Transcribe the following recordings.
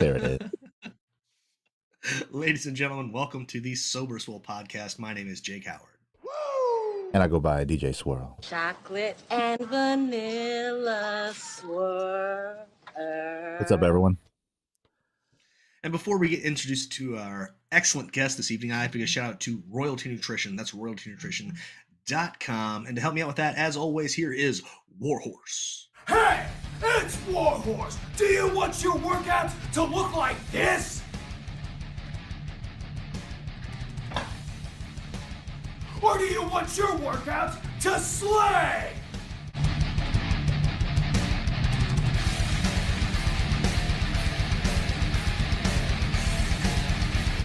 There it is. Ladies and gentlemen, welcome to the Sober Swole podcast. My name is Jake Howard. And I go by DJ Swirl. Chocolate and vanilla swirl. What's up, everyone? And before we get introduced to our excellent guest this evening, I have to give a shout out to Royalty Nutrition. That's royaltynutrition.com. And to help me out with that, as always, here is Warhorse. Hey, it's Warhorse. Do you want your workouts to look like this? Or do you want your workouts to slay?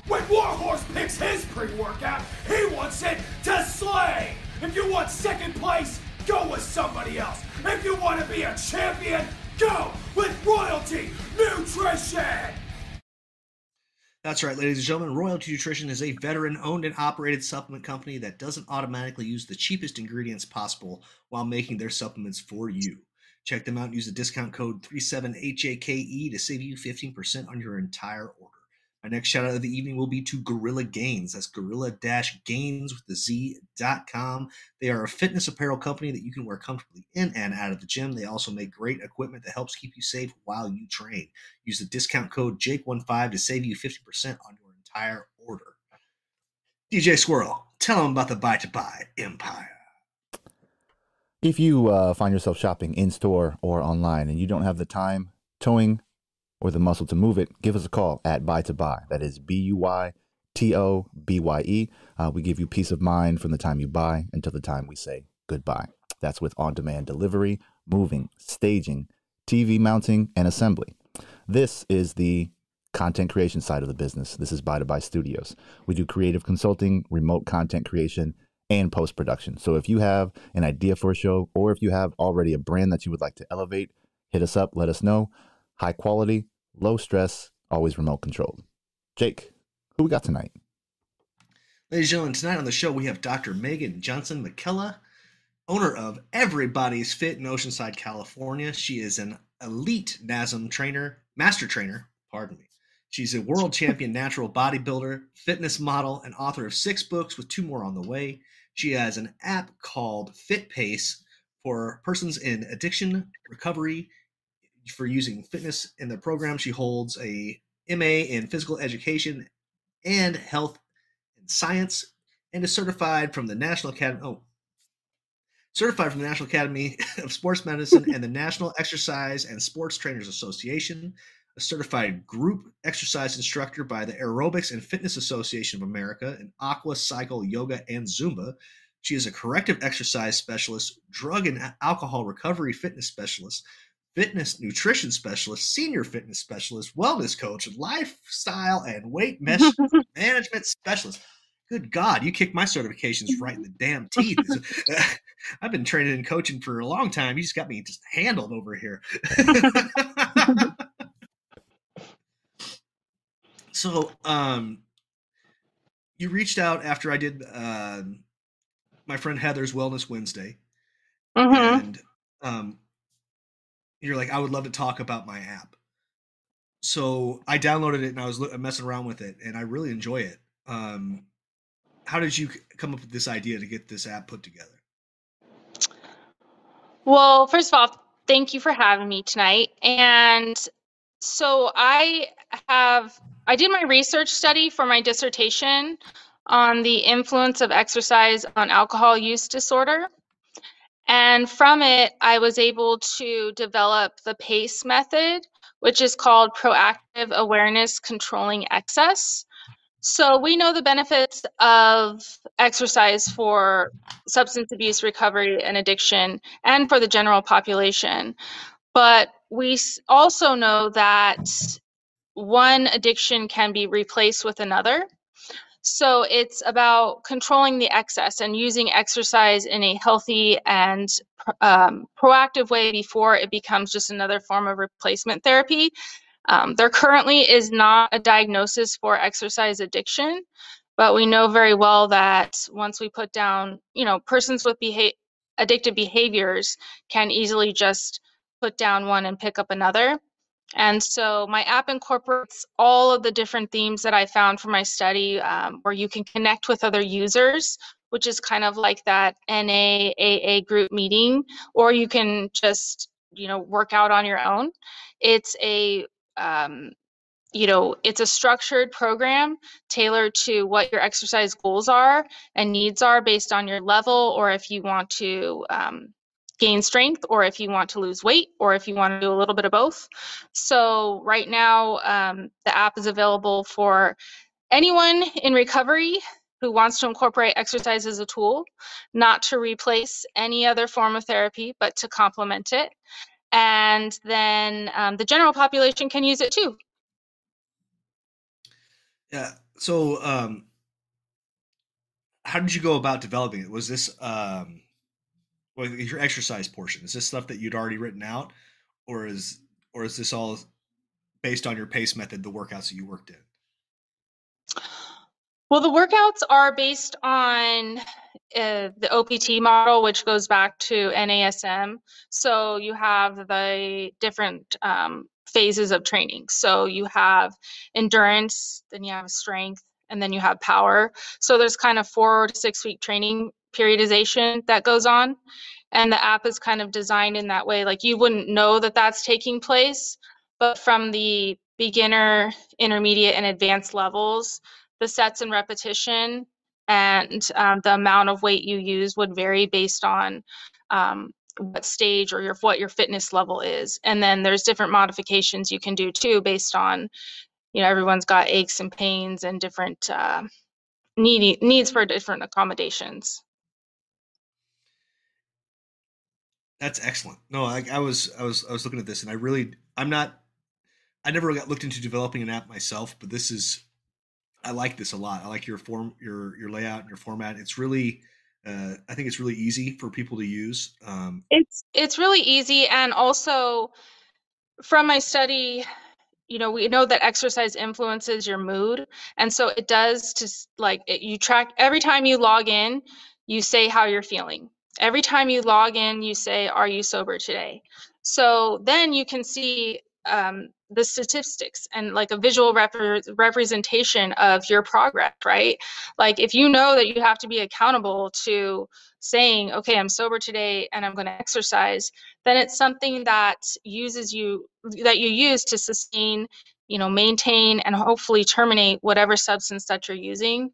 When Warhorse picks his pre-workout, he wants it to slay. If you want second place, go with somebody else. If you want to be a champion, go with Royalty Nutrition. That's right, ladies and gentlemen. Royalty Nutrition is a veteran owned and operated supplement company that doesn't automatically use the cheapest ingredients possible while making their supplements for you. Check them out and use the discount code 37HAKE E to save you 15% on your entire order. My next shout out of the evening will be to Gorilla Gainz. That's gorilla gains with the Z.com. They are a fitness apparel company that you can wear comfortably in and out of the gym. They also make great equipment that helps keep you safe while you train. Use the discount code Jake15 to save you 50% on your entire order. DJ Squirrel, tell them about the Buy to Bye Empire. If you uh, find yourself shopping in store or online and you don't have the time, towing, or the muscle to move it, give us a call at Buy to Bye. That is B U Y T O B Y E. Uh, we give you peace of mind from the time you buy until the time we say goodbye. That's with on demand delivery, moving, staging, TV mounting, and assembly. This is the content creation side of the business. This is Buy to Bye Studios. We do creative consulting, remote content creation, and post production. So if you have an idea for a show or if you have already a brand that you would like to elevate, hit us up, let us know. High quality, low stress, always remote controlled. Jake, who we got tonight? Ladies and gentlemen, tonight on the show we have Dr. Megan Johnson McCullough, owner of Everybody's Fit in Oceanside, California. She is an elite NASM trainer, master trainer, pardon me. She's a world champion natural bodybuilder, fitness model, and author of six books with two more on the way. She has an app called FitPace for persons in addiction recovery for using fitness in the program. She holds a MA in physical education and health and science and is certified from the National Academy. Oh, certified from the National Academy of Sports Medicine and the National Exercise and Sports Trainers Association, a certified group exercise instructor by the Aerobics and Fitness Association of America, an aqua, cycle, yoga, and Zumba. She is a corrective exercise specialist, drug and alcohol recovery fitness specialist, fitness nutrition specialist, senior fitness specialist, wellness coach, lifestyle and weight management specialist. Good God, you kicked my certifications right in the damn teeth. I've been training and coaching for a long time. You just got me just handled over here. so, um, you reached out after I did uh, my friend Heather's Wellness Wednesday, Mm-hmm. and um, you're like, I would love to talk about my app. So I downloaded it and I was messing around with it, and I really enjoy it. Um, how did you come up with this idea to get this app put together? Well, first of all, thank you for having me tonight. And so I have I did my research study for my dissertation on the influence of exercise on alcohol use disorder. And from it, I was able to develop the PACE method, which is called Proactive Awareness Controlling Excess. So we know the benefits of exercise for substance abuse recovery and addiction and for the general population. But we also know that one addiction can be replaced with another. So it's about controlling the excess and using exercise in a healthy and um, proactive way before it becomes just another form of replacement therapy. Um, there currently is not a diagnosis for exercise addiction, but we know very well that once we put down, you know, persons with beha- addictive behaviors can easily just put down one and pick up another. And so my app incorporates all of the different themes that I found for my study, um, where you can connect with other users, which is kind of like that NAAA group meeting, or you can just, you know, work out on your own. It's a um, you know, it's a structured program tailored to what your exercise goals are and needs are based on your level, or if you want to um, gain strength, or if you want to lose weight, or if you want to do a little bit of both. So, right now, um, the app is available for anyone in recovery who wants to incorporate exercise as a tool, not to replace any other form of therapy, but to complement it. And then um, the general population can use it too. Yeah. So, um, how did you go about developing it? Was this um, well, your exercise portion? Is this stuff that you'd already written out, or is or is this all based on your pace method, the workouts that you worked in? Well, the workouts are based on uh, the OPT model, which goes back to NASM. So you have the different um, phases of training. So you have endurance, then you have strength, and then you have power. So there's kind of four to six week training periodization that goes on. And the app is kind of designed in that way. Like you wouldn't know that that's taking place, but from the beginner, intermediate, and advanced levels, the sets and repetition and um, the amount of weight you use would vary based on um, what stage or your what your fitness level is and then there's different modifications you can do too based on you know everyone's got aches and pains and different uh, need, needs for different accommodations that's excellent no I, I was i was i was looking at this and i really i'm not i never got looked into developing an app myself but this is i like this a lot i like your form your your layout and your format it's really uh, I think it's really easy for people to use. Um, it's it's really easy, and also from my study, you know, we know that exercise influences your mood, and so it does. To like, it, you track every time you log in, you say how you're feeling. Every time you log in, you say, "Are you sober today?" So then you can see um, the statistics and like a visual rep- representation of your progress, right? Like if you know that you have to be accountable to saying, okay, I'm sober today and I'm going to exercise, then it's something that uses you that you use to sustain, you know, maintain and hopefully terminate whatever substance that you're using.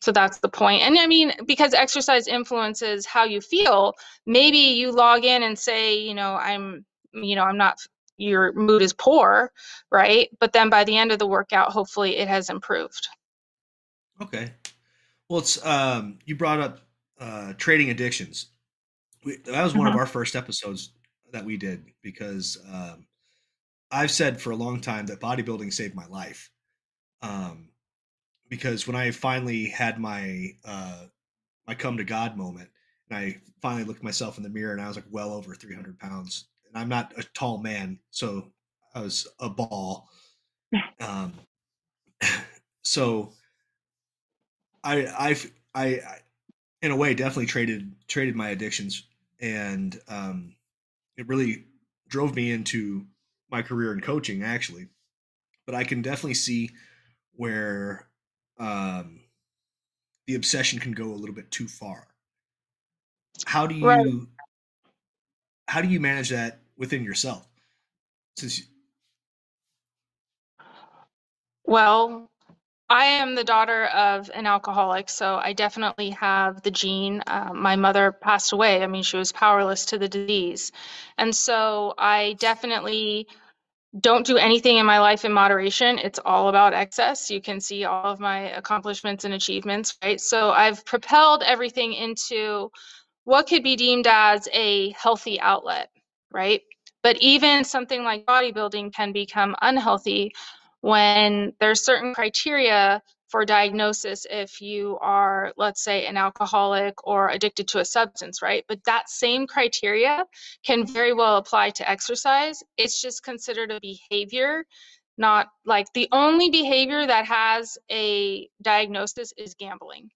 So that's the point. And I mean, because exercise influences how you feel, maybe you log in and say, you know, I'm you know, I'm not your mood is poor, right? But then by the end of the workout, hopefully it has improved. Okay. Well, it's um, you brought up uh, trading addictions. We, that was one of our first episodes that we did because um, I've said for a long time that bodybuilding saved my life. Um, because when I finally had my uh, my come to God moment, and I finally looked myself in the mirror, and I was like well over 300 pounds and I'm not a tall man, so I was a ball. Um, so I, I've, I, I, in a way, definitely traded traded my addictions, and um, it really drove me into my career in coaching, actually. But I can definitely see where um, the obsession can go a little bit too far. How do you right. how do you manage that within yourself since you... well i am the daughter of an alcoholic so i definitely have the gene uh, my mother passed away i mean she was powerless to the disease and so i definitely don't do anything in my life in moderation. It's all about excess. You can see all of my accomplishments and achievements, right? So I've propelled everything into what could be deemed as a healthy outlet right? But even something like bodybuilding can become unhealthy when there's certain criteria for diagnosis if you are, let's say, an alcoholic or addicted to a substance, right? But that same criteria can very well apply to exercise. It's just considered a behavior, not like the only behavior that has a diagnosis is gambling.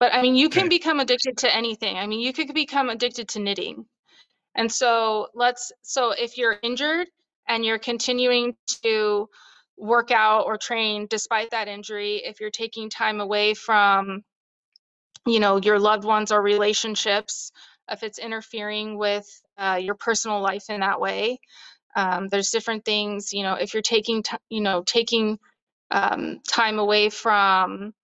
But I mean, you can okay. become addicted to anything. I mean, you could become addicted to knitting and so let's so if you're injured and you're continuing to work out or train despite that injury, if you're taking time away from, you know, your loved ones or relationships, if it's interfering with uh, your personal life in that way, um, there's different things, you know, if you're taking, t- you know, taking um, time away from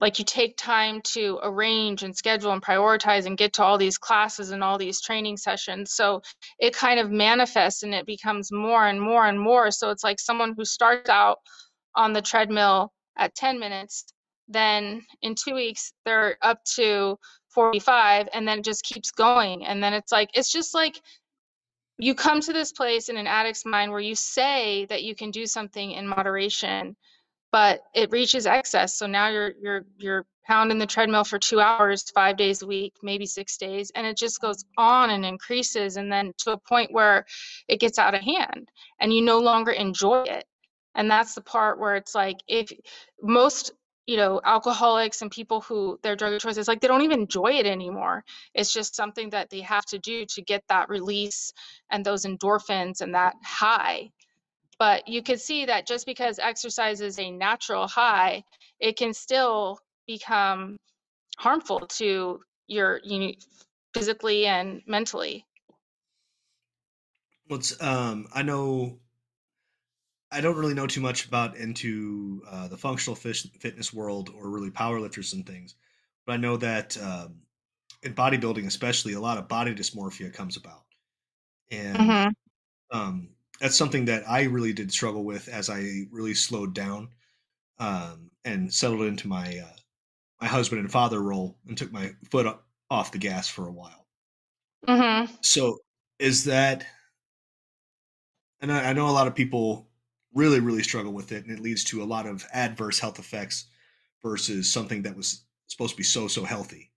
like you take time to arrange and schedule and prioritize and get to all these classes and all these training sessions. So it kind of manifests and it becomes more and more and more. So it's like someone who starts out on the treadmill at 10 minutes then in two weeks they're up to 45 and then it just keeps going. And then it's like it's just like you come to this place in an addict's mind where you say that you can do something in moderation but it reaches excess. So now you're you're you're pounding the treadmill for two hours five days a week maybe six days and it just goes on and increases and then to a point where it gets out of hand and you no longer enjoy it. And that's the part where it's like if most you know alcoholics and people who their drug of choice is like they don't even enjoy it anymore. It's just something that they have to do to get that release and those endorphins and that high but you can see that just because exercise is a natural high, it can still become harmful to your you physically and mentally. What's um I know I don't really know too much about into uh, the functional fitness world or really powerlifters and things, but I know that um, in bodybuilding, especially, a lot of body dysmorphia comes about, and mm-hmm. um, that's something that I really did struggle with as I really slowed down um, and settled into my uh, my husband and father role and took my foot off the gas for a while. Mm-hmm. So is that, and I, I know a lot of people really really struggle with it, and it leads to a lot of adverse health effects versus something that was supposed to be so so healthy.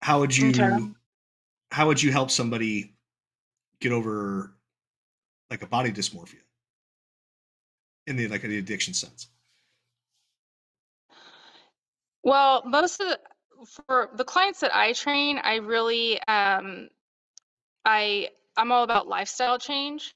How would you okay. how would you help somebody get over like a body dysmorphia in the like the addiction sense? Well, most of the for the clients that I train, I really um I I'm all about lifestyle change.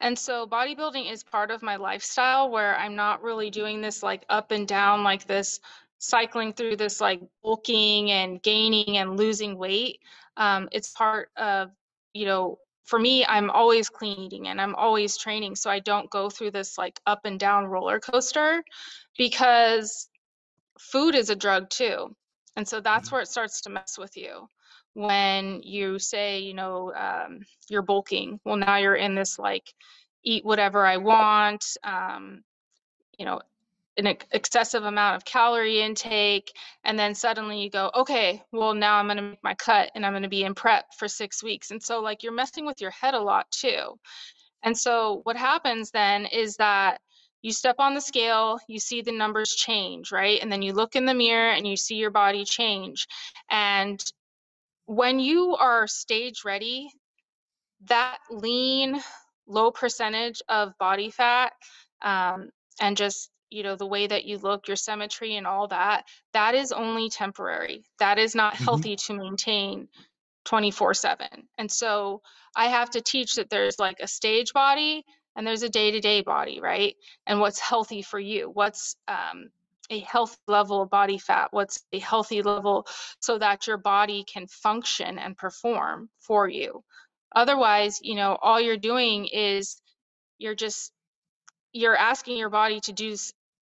And so bodybuilding is part of my lifestyle where I'm not really doing this like up and down like this cycling through this like bulking and gaining and losing weight. Um, it's part of, you know, for me, I'm always clean eating and I'm always training. So I don't go through this like up and down roller coaster because food is a drug too. And so that's mm-hmm. where it starts to mess with you. When you say, you know, um, you're bulking, well, now you're in this like eat whatever I want, um, you know, an excessive amount of calorie intake and then suddenly you go okay well now i'm going to make my cut and i'm going to be in prep for six weeks. And so like you're messing with your head a lot too. And so what happens then is that you step on the scale you see the numbers change right? And then you look in the mirror and you see your body change. And when you are stage ready that lean low percentage of body fat um, and just you know the way that you look your symmetry and all that that is only temporary. That is not mm-hmm. healthy to maintain 24 7 and so i have to teach that there's like a stage body and there's a day-to-day body right? And what's healthy for you what's um, a healthy level of body fat what's a healthy level so that your body can function and perform for you. Otherwise you know all you're doing is you're just you're asking your body to do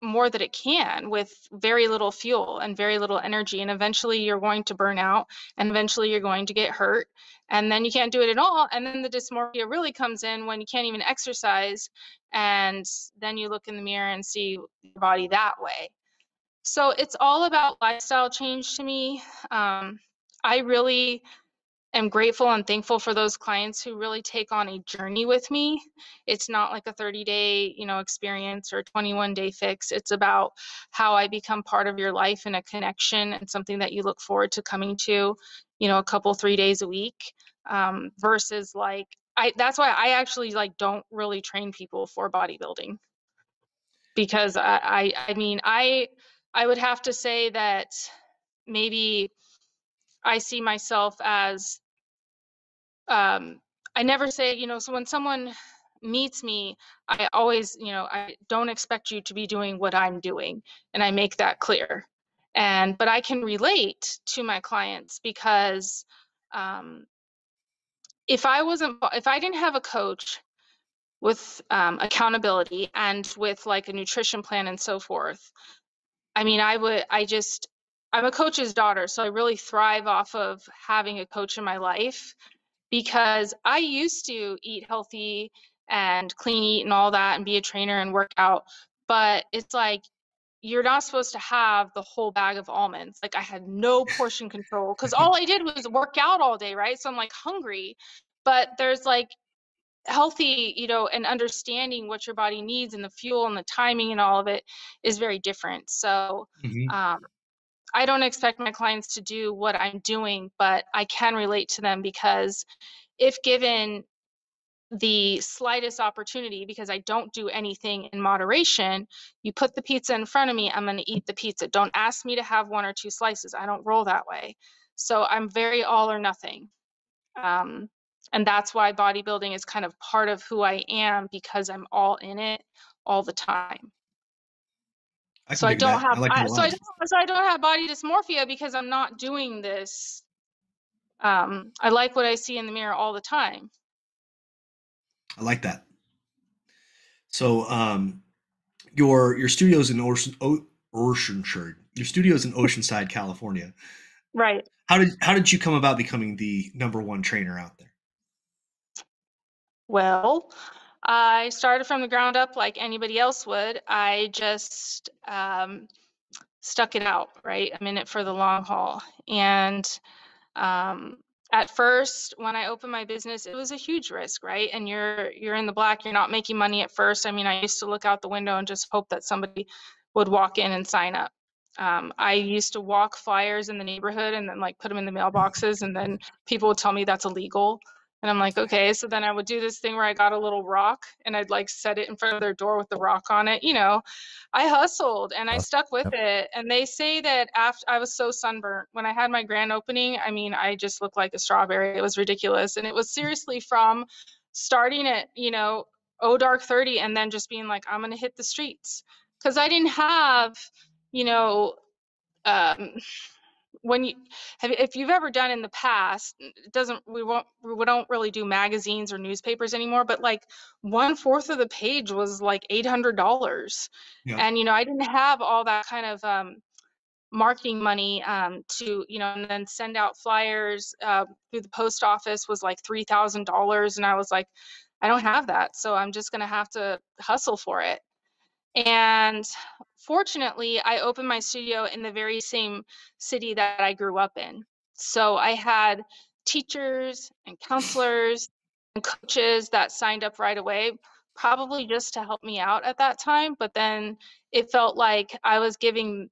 more that it can with very little fuel and very little energy and eventually you're going to burn out and eventually you're going to get hurt and then you can't do it at all and then the dysmorphia really comes in when you can't even exercise and then you look in the mirror and see your body that way. So it's all about lifestyle change to me. Um, i really am grateful and thankful for those clients who really take on a journey with me. It's not like a 30 day, you know, experience or 21 day fix. It's about how I become part of your life and a connection and something that you look forward to coming to, you know, a couple, three days a week um, versus like, I, that's why I actually like don't really train people for bodybuilding because I, I, I mean, I, I would have to say that maybe I see myself as um, I never say, you know, so when someone meets me, I always, you know, I don't expect you to be doing what I'm doing, and I make that clear. And but I can relate to my clients because um, if I wasn't, if I didn't have a coach with um, accountability and with like a nutrition plan and so forth, I mean, I would, I just, I'm a coach's daughter, so I really thrive off of having a coach in my life because I used to eat healthy and clean eat and all that and be a trainer and work out. But it's like you're not supposed to have the whole bag of almonds. Like I had no portion control because all I did was work out all day, right? So I'm like hungry. But there's like healthy, you know, and understanding what your body needs and the fuel and the timing and all of it is very different. So Mhm. um, I don't expect my clients to do what I'm doing, but I can relate to them because if given the slightest opportunity, because I don't do anything in moderation, you put the pizza in front of me, I'm going to eat the pizza. Don't ask me to have one or two slices. I don't roll that way. So I'm very all or nothing. Um, and that's why bodybuilding is kind of part of who I am because I'm all in it all the time I so I don't have I like I, so I don't, so I don't have body dysmorphia because I'm not doing this. Um, I like what I see in the mirror all the time. I like that. So, um, your your studios in Ocean o- Oceanside, your studios in Oceanside, California. Right. How did how did you come about becoming the number one trainer out there? Well, I started from the ground up like anybody else would. I just um, stuck it out. Right. I'm in it for the long haul. And um, at first, when I opened my business, it was a huge risk, right? And you're you're in the black. You're not making money at first. I mean, I used to look out the window and just hope that somebody would walk in and sign up. Um, I used to walk flyers in the neighborhood and then like put them in the mailboxes, and then people would tell me that's illegal. And I'm like, okay. So then I would do this thing where I got a little rock and I'd like set it in front of their door with the rock on it. You know, I hustled and I stuck with it. And they say that after I was so sunburnt when I had my grand opening, I mean, I just looked like a strawberry. It was ridiculous. And it was seriously from starting at, you know, oh dark 30 and then just being like, I'm going to hit the streets. Cause I didn't have, you know, um, when you have if you've ever done in the past it doesn't we won't we don't really do magazines or newspapers anymore but like one fourth of the page was like eight hundred dollars Yeah. and you know i didn't have all that kind of um marketing money um to you know and then send out flyers uh, through the post office was like three thousand dollars and i was like i don't have that so i'm just gonna have to hustle for it and fortunately, I opened my studio in the very same city that I grew up in. So I had teachers and counselors and coaches that signed up right away, probably just to help me out at that time. But then it felt like I was giving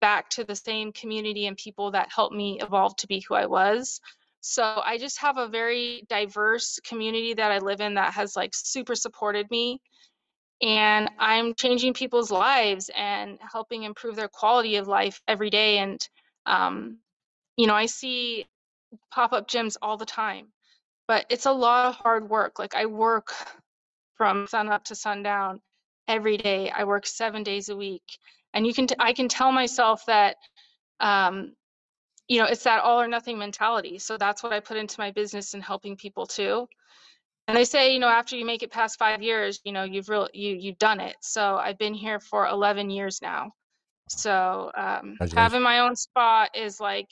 back to the same community and people that helped me evolve to be who I was. So I just have a very diverse community that I live in that has like super supported me and I'm changing people's lives and helping improve their quality of life every day. And, um, you know, I see pop up gyms all the time, but it's a lot of hard work. Like I work from sun up to sundown every day. I work seven days a week, and you can t- I can tell myself that. Um, you know, it's that all or nothing mentality. So that's what I put into my business and helping people too and they say you know after you make it past five years you know you've real you you've done it. So i've been here for 11 years now. So um, having my own spot is like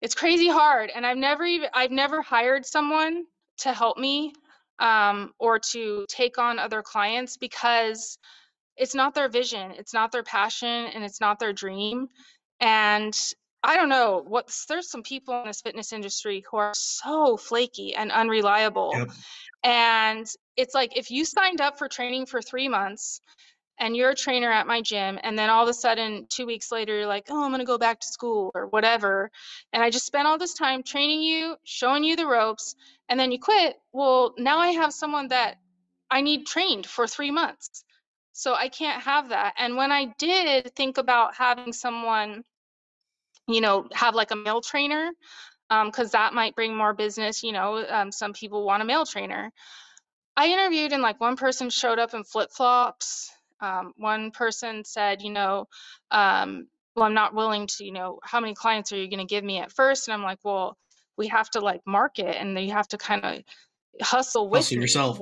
it's crazy hard. And i've never even i've never hired someone to help me um, or to take on other clients because it's not their vision it's not their passion and it's not their dream. And i don't know what there's some people in this fitness industry who are so flaky and unreliable Yep. and it's like if you signed up for training for three months and you're a trainer at my gym, and then all of a sudden, two weeks later, you're like, oh, I'm going to go back to school or whatever. And I just spent all this time training you, showing you the ropes, and then you quit. Well, now I have someone that I need trained for three months. So I can't have that. And when I did think about having someone, you know, have like a male trainer, because that might bring more business. You know, um, some people want a male trainer I interviewed and like one person showed up in flip flops. Um, one person said, you know, um, well, I'm not willing to, you know, how many clients are you going to give me at first? And I'm like, well, we have to like market and you have to kind of hustle with Hustle yourself.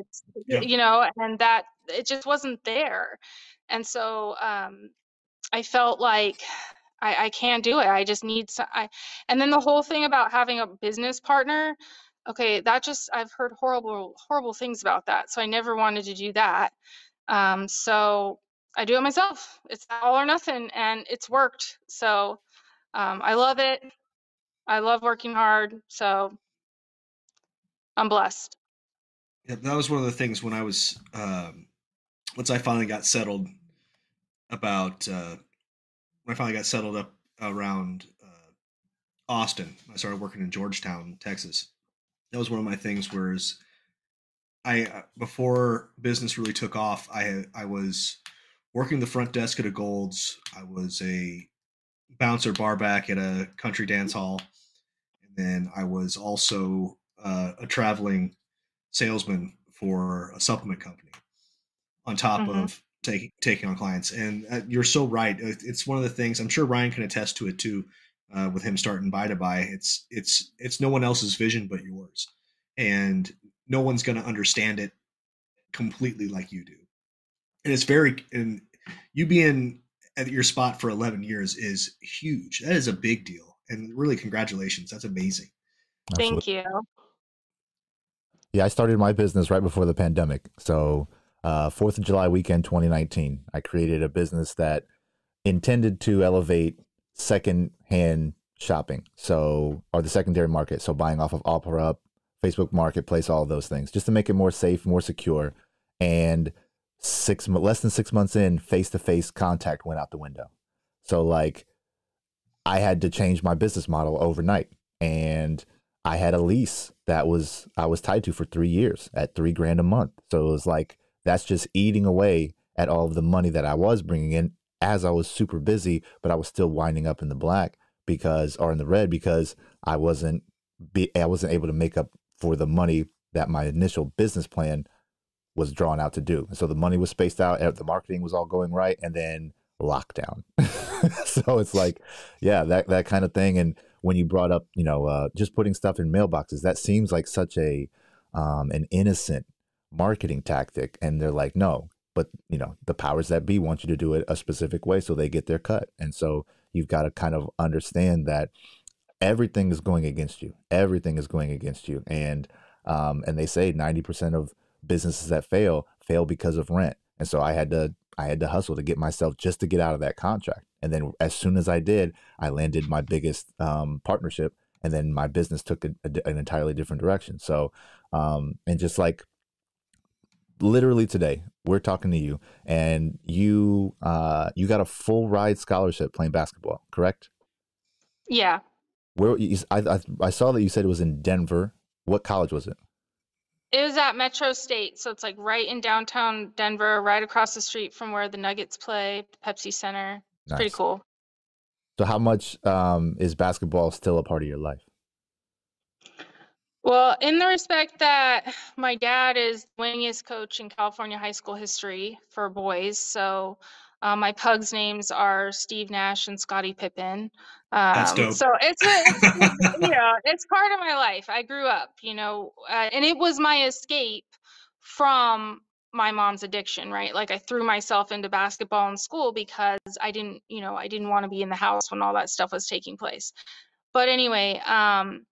Yeah. You know, and that it just wasn't there. And so um, I felt like I, I can't do it. I just need some. I, and then the whole thing about having a business partner, okay, that just I've heard horrible, horrible things about that. So I never wanted to do that. Um, so I do it myself. It's all or nothing, and it's worked. So um, I love it. I love working hard. So I'm blessed. Yeah, that was one of the things when I was um, once I finally got settled about uh, when I finally got settled up around uh, Austin. I started working in Georgetown, Texas. That was one of my things. Whereas I uh, before business really took off, I I was working the front desk at a Gold's. I was a bouncer bar back at a country dance hall, and then I was also uh, a traveling salesman for a supplement company on top Mhm. of taking taking on clients. And uh, you're so right. It's one of the things i'm sure ryan can attest to it too uh, with him starting buy to bye. It's it's it's no one else's vision but yours. And no one's going to understand it completely like you do. And it's very and you being at your spot for 11 years is huge. That is a big deal. And really congratulations. That's amazing. Thank you. Yeah, I started my business right before the pandemic. So, uh, Fourth of July weekend, 2019, I created a business that intended to elevate second-hand shopping. So, or the secondary market. So, buying off of OfferUp, Facebook Marketplace, all of those things, just to make it more safe, more secure. And six less than six months in, face-to-face contact went out the window. So, like, I had to change my business model overnight, and I had a lease that was I was tied to for three years at three grand a month. So it was like that's just eating away at all of the money that I was bringing in as I was super busy, but I was still winding up in the black because or in the red because I wasn't be I wasn't able to make up for the money that my initial business plan was drawn out to do. So the money was spaced out, the marketing was all going right, and then lockdown. so it's like, yeah, that that kind of thing. And when you brought up, you know, uh, just putting stuff in mailboxes, that seems like such a um, an innocent marketing tactic. And they're like, no, but you know, the powers that be want you to do it a specific way so they get their cut. And so you've got to kind of understand that everything is going against you. Everything is going against you. And um, and they say ninety percent of businesses that fail fail because of rent. And so I had to I had to hustle to get myself just to get out of that contract. And then as soon as I did, I landed my biggest um, partnership, and then my business took a, a, an entirely different direction. So, um, and just like literally today, we're talking to you, and you uh, you got a full ride scholarship playing basketball, correct? Yeah. Where you, I, I I saw that you said it was in Denver. What college was it? It was at Metro State, so it's like right in downtown Denver, right across the street from where the Nuggets play, Pepsi Center. It's pretty cool. So, how much um, is basketball still a part of your life? Well, in the respect that my dad is the winningest coach in California high school history for boys, so uh, my pugs' names are Steve Nash and Scottie Pippen. Um, That's dope. So it's, it's you know it's part of my life. I grew up, you know, uh, and it was my escape from my mom's addiction, right? Like I threw myself into basketball in school because I didn't, you know, I didn't want to be in the house when all that stuff was taking place. But anyway, um,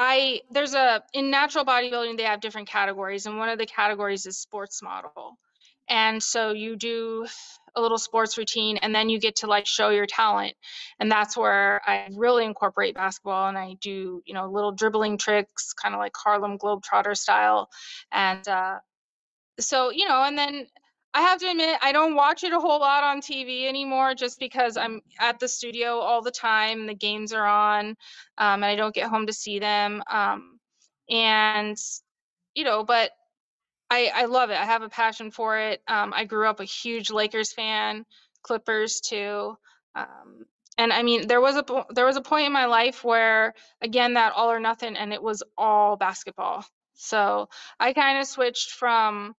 I there's a in natural bodybuilding they have different categories and one of the categories is sports model. And so you do a little sports routine and then you get to like show your talent. And that's where I really incorporate basketball and I do, you know, little dribbling tricks, kind of like Harlem Globetrotter style. And uh so, you know, and then I have to admit, I don't watch it a whole lot on TV anymore just because I'm at the studio all the time. The games are on, um, and I don't get home to see them. Um, and, you know, but I, I love it. I have a passion for it. Um, I grew up a huge Lakers fan, Clippers too. Um, and I mean, there was a there was a point in my life where, again, that all or nothing, and it was all basketball So I kind of switched from,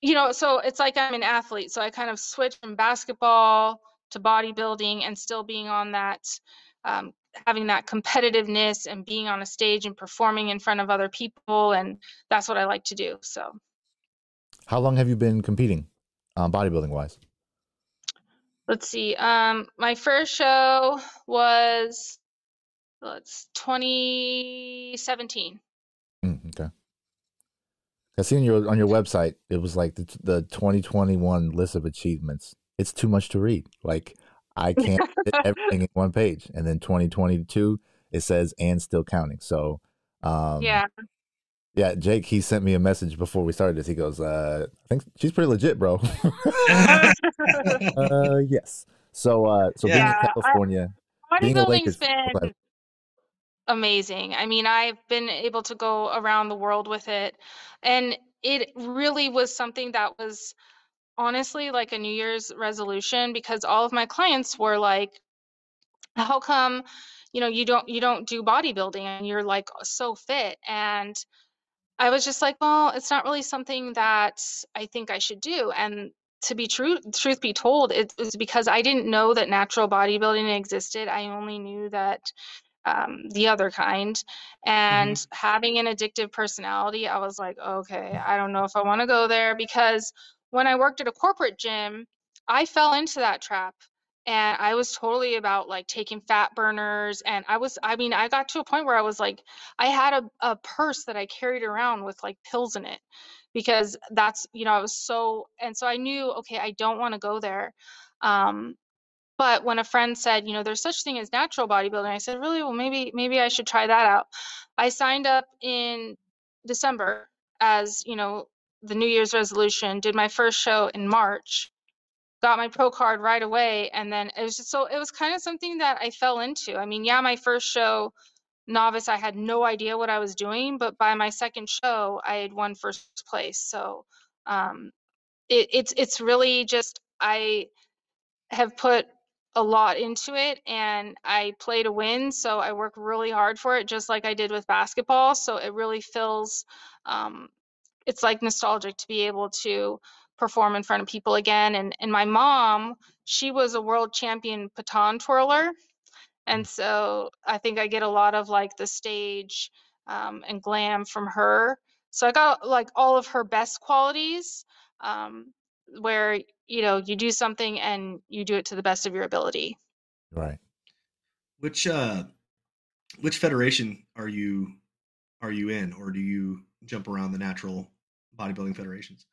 you know, so it's like I'm an athlete. So I kind of switched from basketball to bodybuilding and still being on that, um, having that competitiveness and being on a stage and performing in front of other people. And that's what I like to do. So, How long have you been competing, um, bodybuilding wise? let's see. Um, my first show was, let's 2017. I see on your on your website it was like the, the 2021 list of achievements. It's too much to read. Like I can't fit everything in one page. And then 2022 it says and still counting. So um Yeah. yeah, Jake he sent me a message before we started this. He goes, uh I think she's pretty legit, bro. uh yes. So uh so being Yeah, in I- California, being a Lakers been. Amazing. I mean, I've been able to go around the world with it, and it really was something that was honestly like a New Year's resolution because all of my clients were like, "How come, you know, you don't you don't do bodybuilding and you're like so fit?" And I was just like, "Well, it's not really something that I think I should do." And to be true, truth be told, it was because I didn't know that natural bodybuilding existed. I only knew that um, the other kind. And having an addictive personality, I was like, okay, I don't know if I want to go there because when I worked at a corporate gym, I fell into that trap. And I was totally about like taking fat burners. And I was, I mean, I got to a point where I was like, I had a, a purse that I carried around with like pills in it because that's, you know, I was so, and so I knew, okay, I don't want to go there. Um, but when a friend said, you know, there's such thing as natural bodybuilding, I said, really? Well, maybe maybe I should try that out. I signed up in December as, you know, the New Year's resolution, did my first show in March, got my pro card right away, and then it was just so it was kind of something that I fell into. I mean, yeah, my first show novice, I had no idea what I was doing, but by my second show, I had won first place. So um, it, it's it's really just I have put a lot into it and I play to win. So I work really hard for it, just like I did with basketball. So it really feels, um, it's like nostalgic to be able to perform in front of people again. And, and my mom, she was a world champion baton twirler. And so I think I get a lot of like the stage um, and glam from her. So I got like all of her best qualities. Um, where you know you do something and you do it to the best of your ability Right. Which uh which federation are you are you in or do you jump around the natural bodybuilding federations?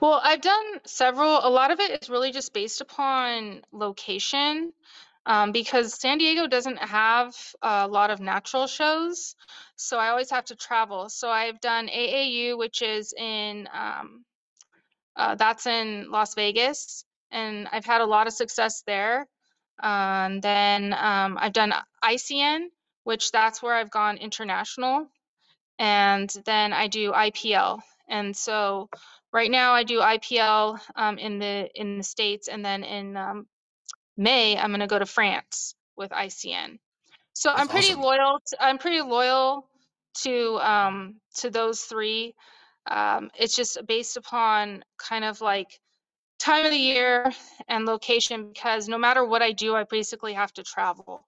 well i've done several a lot of it is really just based upon location um, because san diego doesn't have a lot of natural shows so i always have to travel so i've done aau which is in um, uh, that's in las vegas and i've had a lot of success there and then um, I've done ICN, which that's where I've gone international, and then I do IPL. And so right now I do IPL um, in the in the states, and then in um, May I'm going to go to France with ICN. So I'm pretty awesome. loyal. To, I'm pretty loyal to um, to those three. Um, it's just based upon kind of like time of the year and location because no matter what I do, I basically have to travel.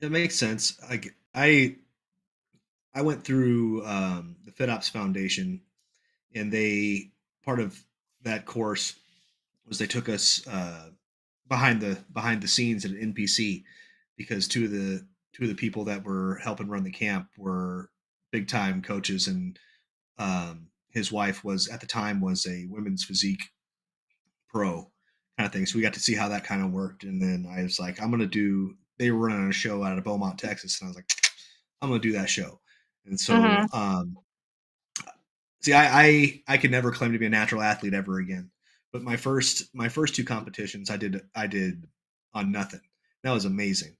It makes sense. I I went through um, the FitOps Foundation, and they part of that course was they took us uh, behind the behind the scenes at an NPC because two of the two of the people that were helping run the camp were big time coaches, and um, his wife was at the time was a women's physique pro kind of thing. So we got to see how that kind of worked, and then I was like, I'm gonna do. They were running a show out of Beaumont, Texas, and I was like, I'm gonna do that show. And so, Mhm. um, see, I, I I could never claim to be a natural athlete ever again. But my first my first two competitions, I did I did on nothing. That was amazing.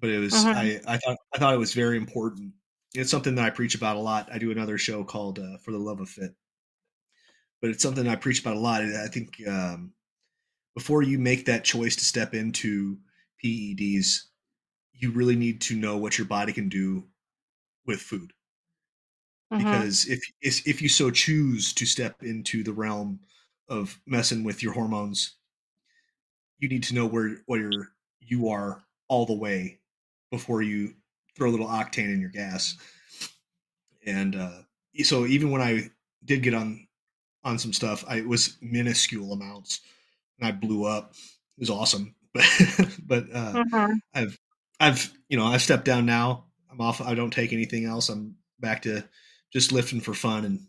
But it was Mhm. I I thought I thought it was very important. It's something that I preach about a lot. I do another show called uh, For the Love of Fit, but it's something I preach about a lot. I think um, before you make that choice to step into PEDs, you really need to know what your body can do with food Mhm. because if if if you so choose to step into the realm of messing with your hormones, you need to know where where you are all the way before you throw a little octane in your gas. And uh, so even when I did get on on some stuff, I, it was minuscule amounts, and I blew up. It was awesome, but but uh, Mhm. I've I've you know I've stepped down now. I'm off. I don't take anything else. I'm back to just lifting for fun and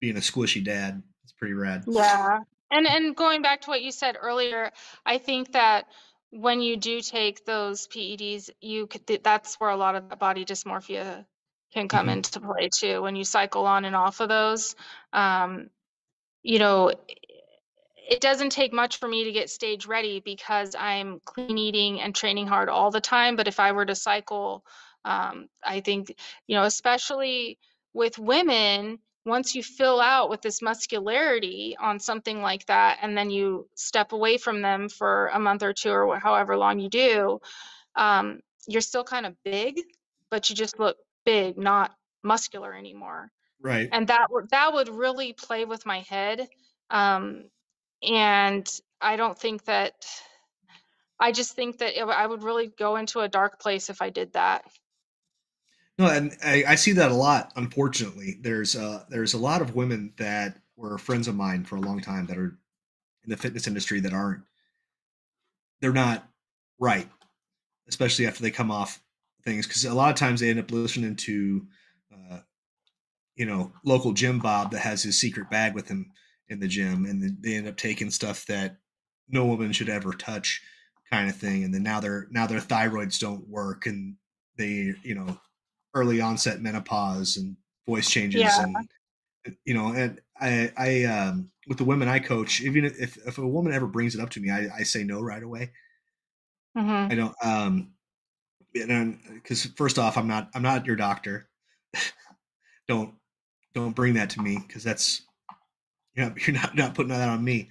being a squishy dad. It's pretty rad. Yeah. And and going back to what you said earlier, I think that when you do take those PEDs, you could that's where a lot of the body dysmorphia can come Mhm. into play too. When you cycle on and off of those, um, you know, it doesn't take much for me to get stage ready because I'm clean eating and training hard all the time. But if I were to cycle, um, I think, you know, especially with women, once you fill out with this muscularity on something like that, and then you step away from them for a month or two or however long you do, um, you're still kind of big, but you just look big, not muscular anymore Right. and that would that would really play with my head um and i don't think that i just think that it, i would really go into a dark place if i did that No, and I, I see that a lot. Unfortunately, there's uh, there's a lot of women that were friends of mine for a long time that are in the fitness industry that aren't. They're not right, especially after they come off things, because a lot of times they end up listening to, uh, you know, local gym Bob that has his secret bag with him in the gym, and they end up taking stuff that no woman should ever touch, kind of thing. And then now their now their thyroids don't work, and they you know early onset menopause and voice changes Yeah. and you know and i i um with the women i coach even if if a woman ever brings it up to me i, I say no right away. Hmm i don't um because first off i'm not i'm not your doctor. Don't don't bring that to me because that's you're not, you're not not putting that on me.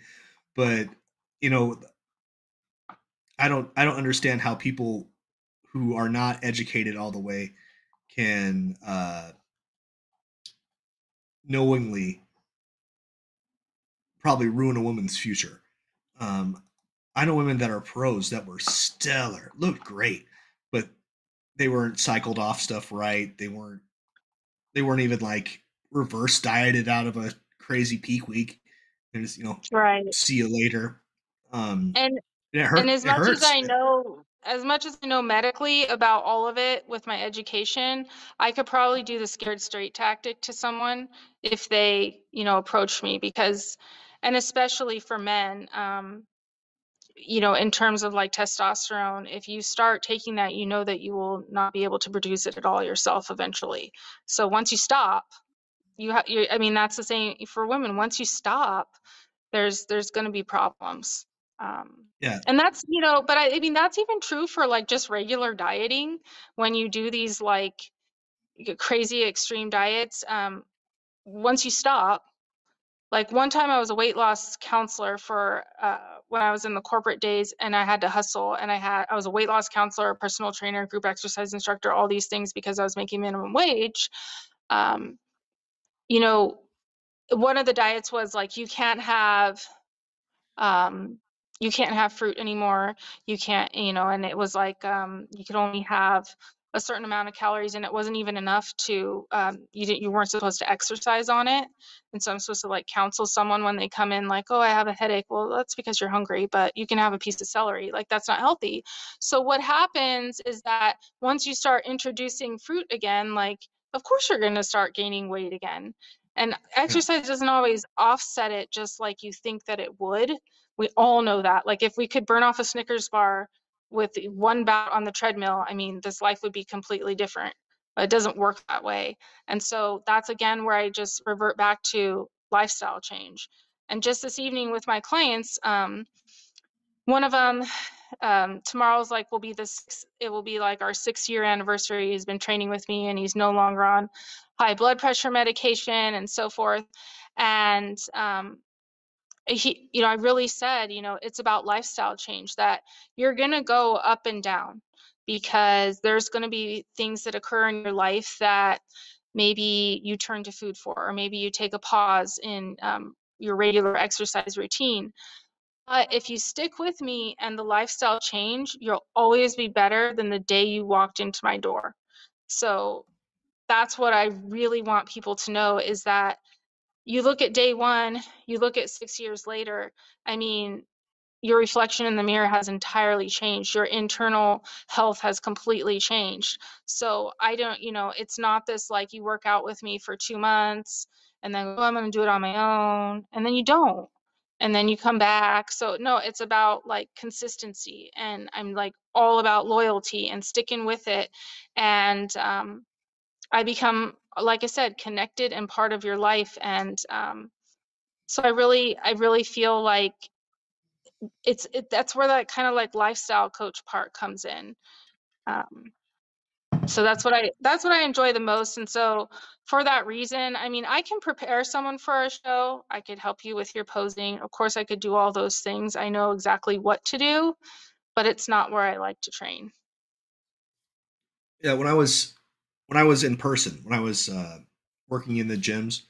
But you know i don't i don't understand how people who are not educated all the way can uh knowingly probably ruin a woman's future. Um i know women that are pros that were stellar looked great but they weren't cycled off stuff right they weren't they weren't even like reverse dieted out of a crazy peak week and just you know right. see you later. Um and and it hurt and as much as i know as much as i know medically about all of it with my education i could probably do the scared straight tactic to someone if they you know approach me because and especially for men um you know in terms of like testosterone if you start taking that you know that you will not be able to produce it at all yourself eventually. So once you stop you have i mean that's the same for women once you stop there's there's going to be problems um yeah. and that's you know but I, I mean that's even true for like just regular dieting when you do these like crazy extreme diets um once you stop like one time i was a weight loss counselor for uh when i was in the corporate days and i had to hustle and i had i was a weight loss counselor personal trainer group exercise instructor all these things because i was making minimum wage um you know one of the diets was like you can't have um you can't have fruit anymore you can't you know and it was like um you could only have a certain amount of calories and it wasn't even enough to um you didn't you weren't supposed to exercise on it. And so i'm supposed to like counsel someone when they come in like oh i have a headache. Well that's because you're hungry but you can have a piece of celery. Like that's not healthy. So what happens is that once you start introducing fruit again like of course you're going to start gaining weight again and exercise doesn't always offset it just like you think that it would we all know that. Like if we could burn off a Snickers bar with one bout on the treadmill, I mean, this life would be completely different. But it doesn't work that way. And so that's again where I just revert back to lifestyle change. And just this evening with my clients, um, one of them um, tomorrow's like will be this it will be like our six year anniversary he's been training with me and he's no longer on high blood pressure medication and so forth and um, he, you know, I really said, you know, it's about lifestyle change that you're going to go up and down because there's going to be things that occur in your life that maybe you turn to food for, or maybe you take a pause in um, your regular exercise routine. But if you stick with me and the lifestyle change, you'll always be better than the day you walked into my door. So that's what I really want people to know is that you look at day one, you look at six years later. I mean, your reflection in the mirror has entirely changed. Your internal health has completely changed. So I don't, you know, it's not this like you work out with me for two months and then oh, I'm going to do it on my own, and then you don't, and then you come back. So no, it's about like consistency, and I'm like all about loyalty and sticking with it, and um, I become, like I said, connected and part of your life. And um, so I really, I really feel like it's it, that's where that kind of like lifestyle coach part comes in. Um, so that's what I that's what I enjoy the most. And so for that reason, I mean, I can prepare someone for a show. I could help you with your posing. Of course, I could do all those things. I know exactly what to do, but it's not where I like to train. Yeah, when I was when I was in person, when I was uh, working in the gyms,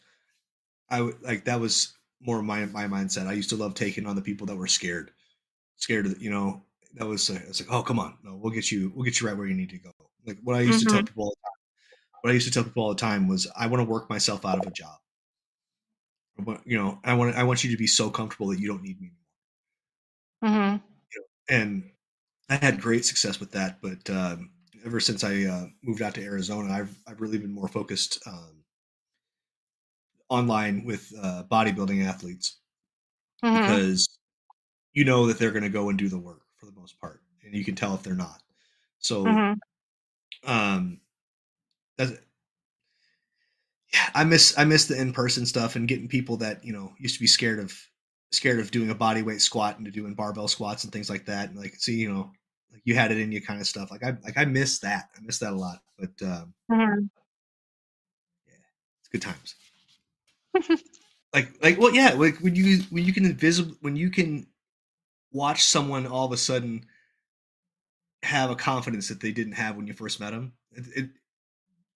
I would like that was more my my mindset. I used to love taking on the people that were scared, scared you know. That was uh, it's like, oh come on, no, we'll get you, we'll get you right where you need to go. Like what I used mm-hmm. to tell mm-hmm. people all the time. What I used to tell people all the time was, I want to work myself out of a job. But, you know, I want I want you to be so comfortable that you don't need me anymore. Mm-hmm. You know, and I had great success with that, but um, ever since I uh, moved out to Arizona, I've I've really been more focused um, online with uh, bodybuilding athletes mm-hmm. because you know that they're going to go and do the work for the most part, and you can tell if they're not. So, mm-hmm. Um, that's, yeah, I miss I miss the in person stuff and getting people that you know used to be scared of scared of doing a body weight squat into doing barbell squats and things like that, and like see you know like you had it in you kind of stuff. Like I like I miss that. I miss that a lot. But um, mm-hmm. yeah, it's good times. like like well yeah like when you when you can invisible when you can watch someone all of a sudden have a confidence that they didn't have when you first met them it, it,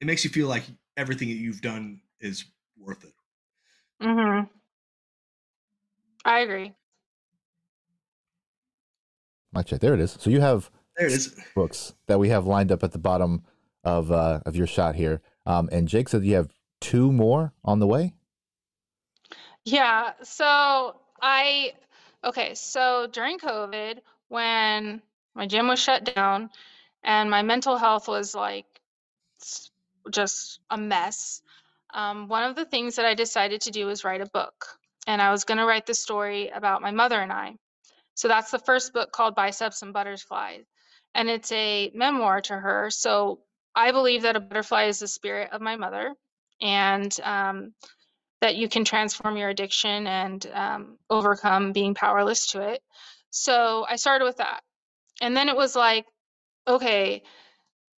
it makes you feel like everything that you've done is worth it mm-hmm i agree my check. There it is. So you have there it is books that we have lined up at the bottom of uh, of your shot here. Um, and Jake said you have two more on the way. Yeah. So I okay. So during COVID, when my gym was shut down and my mental health was like just a mess. Um, one of the things that I decided to do was write a book. And I was going to write the story about my mother and I. So that's the first book called Biceps and Butterflies. And it's a memoir to her. So I believe that a butterfly is the spirit of my mother and um, that you can transform your addiction and um, overcome being powerless to it. So I started with that. And then it was like, okay,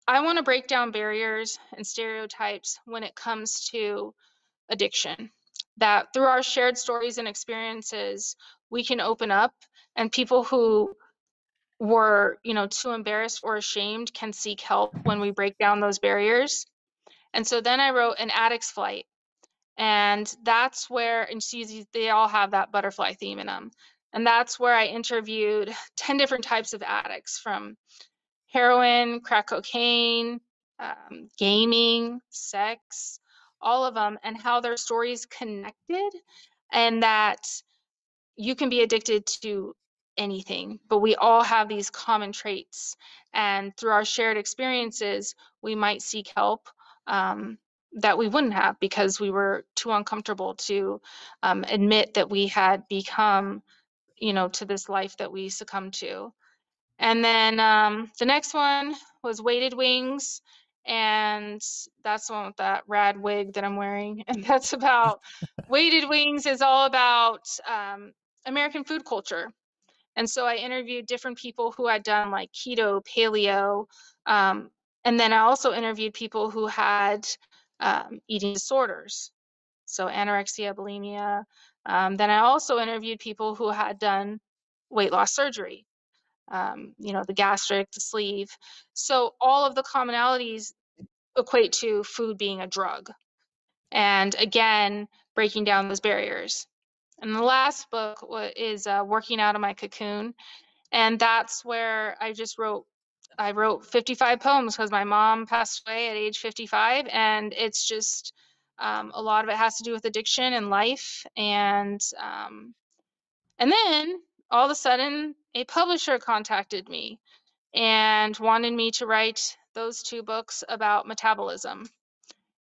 I want to break down barriers and stereotypes when it comes to addiction. That through our shared stories and experiences, we can open up and people who were you know too embarrassed or ashamed can seek help when we break down those barriers and so then i wrote an addict's flight and that's where and she's, they all have that butterfly theme in them and that's where i interviewed 10 different types of addicts from heroin crack cocaine um, gaming sex all of them and how their stories connected and that you can be addicted to anything, but we all have these common traits. And through our shared experiences, we might seek help um, that we wouldn't have because we were too uncomfortable to um, admit that we had become, you know, to this life that we succumb to. And then um, the next one was Weighted Wings. And that's the one with that rad wig that I'm wearing. And that's about Weighted Wings is all about um, American food culture and so I interviewed different people who had done like keto, paleo, um, and then I also interviewed people who had um, eating disorders, so anorexia, bulimia, Um, then I also interviewed people who had done weight loss surgery, um, you know, the gastric, the sleeve. So all of the commonalities equate to food being a drug. And again, breaking down those barriers. And the last book is uh, Working Out of My Cocoon. And that's where I just wrote I wrote 55 poems because my mom passed away at age 55, and it's just um, a lot of it has to do with addiction and life, and um, and then all of a sudden a publisher contacted me and wanted me to write those two books about metabolism,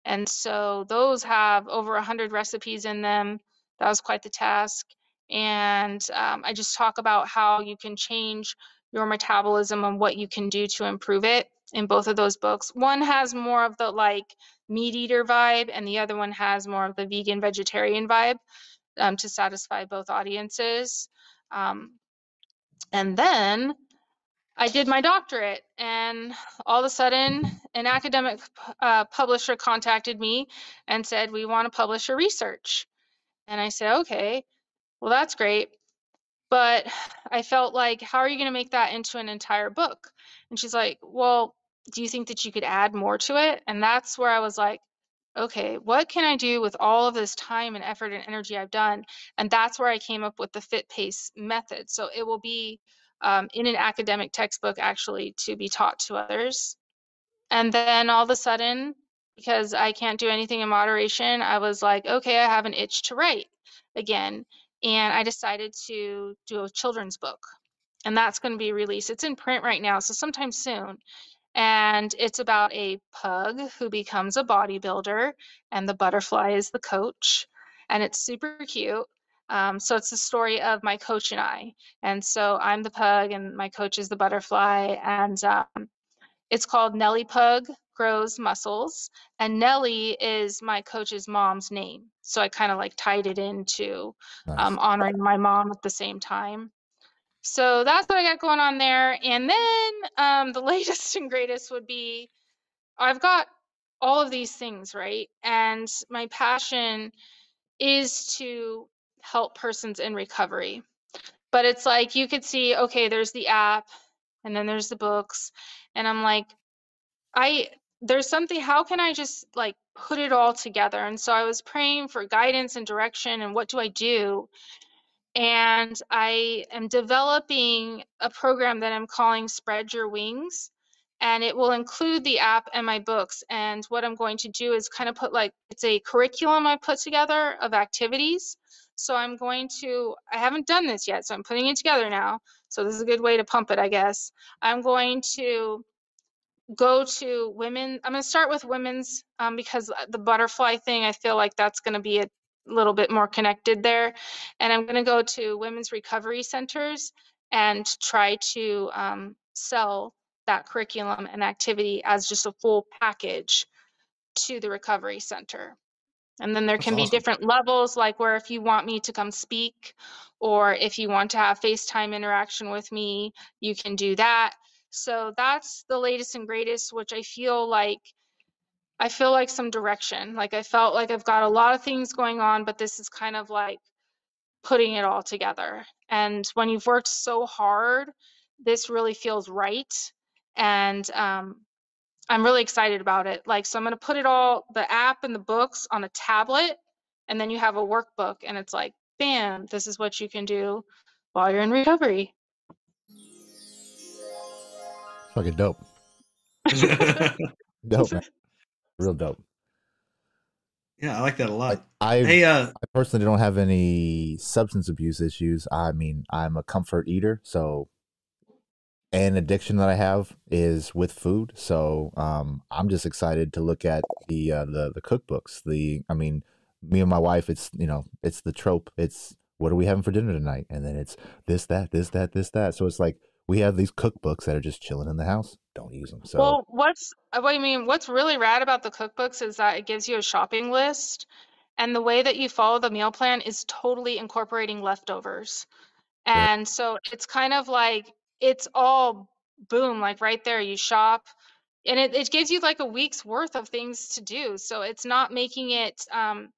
and so those have over 100 recipes in them. That was quite the task, and um, I just talk about how you can change your metabolism and what you can do to improve it in both of those books. One has more of the like meat eater vibe, and the other one has more of the vegan vegetarian vibe um, to satisfy both audiences. Um, and then I did my doctorate, and all of a sudden, an academic uh, publisher contacted me and said, We want to publish your research. And I said, Okay, well, that's great but I felt like, how are you going to make that into an entire book? And she's like, well, do you think that you could add more to it? And that's where I was like, okay, what can I do with all of this time and effort and energy I've done? And that's where I came up with the fit pace method. So it will be um, in an academic textbook actually to be taught to others. And then all of a sudden, because I can't do anything in moderation, I was like, okay, I have an itch to write again and I decided to do a children's book. And that's going to be released. It's in print right now, so sometime soon. And it's about a pug who becomes a bodybuilder, and the butterfly is the coach. And it's super cute. Um, so it's the story of my coach and I. And so I'm the pug, and my coach is the butterfly. And um, it's called Nellie Pug Grows Muscles. And Nellie is my coach's mom's name. So I kind of like tied it into nice. um, honoring my mom at the same time. So that's what I got going on there. And then um, the latest and greatest would be I've got all of these things, right? And my passion is to help persons in recovery. But it's like you could see, okay, there's the app and then there's the books. And I'm like, I there's something how can i just like put it all together and so i was praying for guidance and direction and what do i do and i am developing a program that i'm calling spread your wings and it will include the app and my books and what i'm going to do is kind of put like it's a curriculum i put together of activities so i'm going to i haven't done this yet so i'm putting it together now so this is a good way to pump it i guess i'm going to go to women. I'm going to start with women's um, because the butterfly thing, I feel like that's going to be a little bit more connected there. And I'm going to go to women's recovery centers and try to um, sell that curriculum and activity as just a full package to the recovery center. And then there can be different levels, like where if you want me to come speak, or if you want to have FaceTime interaction with me, you can do that. So that's the latest and greatest, which I feel like I feel like some direction. Like I felt like I've got a lot of things going on, but this is kind of like putting it all together. And when you've worked so hard, this really feels right. And um, I'm really excited about it. Like, so I'm going to put it all, the app and the books on a tablet, and then you have a workbook, and it's like, bam, this is what you can do while you're in recovery. Fucking dope. dope, man. Real dope. Yeah, I like that a lot. I, I, hey, uh, I personally don't have any substance abuse issues. I mean, I'm a comfort eater, so an addiction that I have is with food. So um, I'm just excited to look at the uh, the the cookbooks. The I mean, me and my wife, it's you know, it's the trope. It's what are we having for dinner tonight, and then it's this, that, this, that, this, that. So it's like we have these cookbooks that are just chilling in the house. Don't use them. So well, what's uh, what I mean, what's really rad about the cookbooks is that it gives you a shopping list, and the way that you follow the meal plan is totally incorporating leftovers, and yeah. so it's kind of like it's all boom, like right there. You shop, and it, it gives you like a week's worth of things to do. So it's not making it um,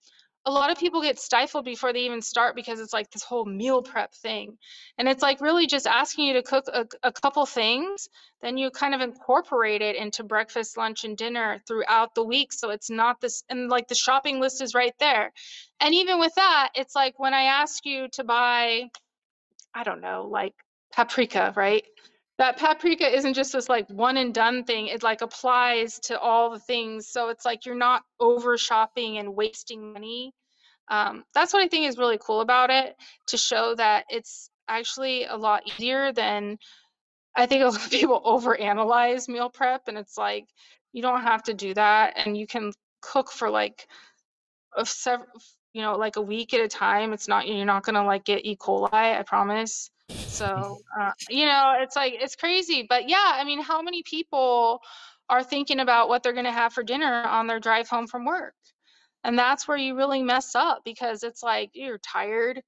a lot of people get stifled before they even start because it's like this whole meal prep thing. And it's like really just asking you to cook a, a couple things, then you kind of incorporate it into breakfast, lunch, and dinner throughout the week. So it's not this, and like the shopping list is right there. And even with that, it's like when I ask you to buy, I don't know, like paprika, right? That paprika isn't just this like one and done thing. It like applies to all the things. So it's like you're not over shopping and wasting money. Um, that's what I think is really cool about it to show that it's actually a lot easier than I think a lot of people overanalyze meal prep. And it's like, you don't have to do that. And you can cook for like of several, you know, like a week at a time. It's not, you're not to like get E. coli, I promise. So, uh, you know, it's like, it's crazy. But yeah, I mean, how many people are thinking about what they're going to have for dinner on their drive home from work? And that's where you really mess up because it's like you're tired,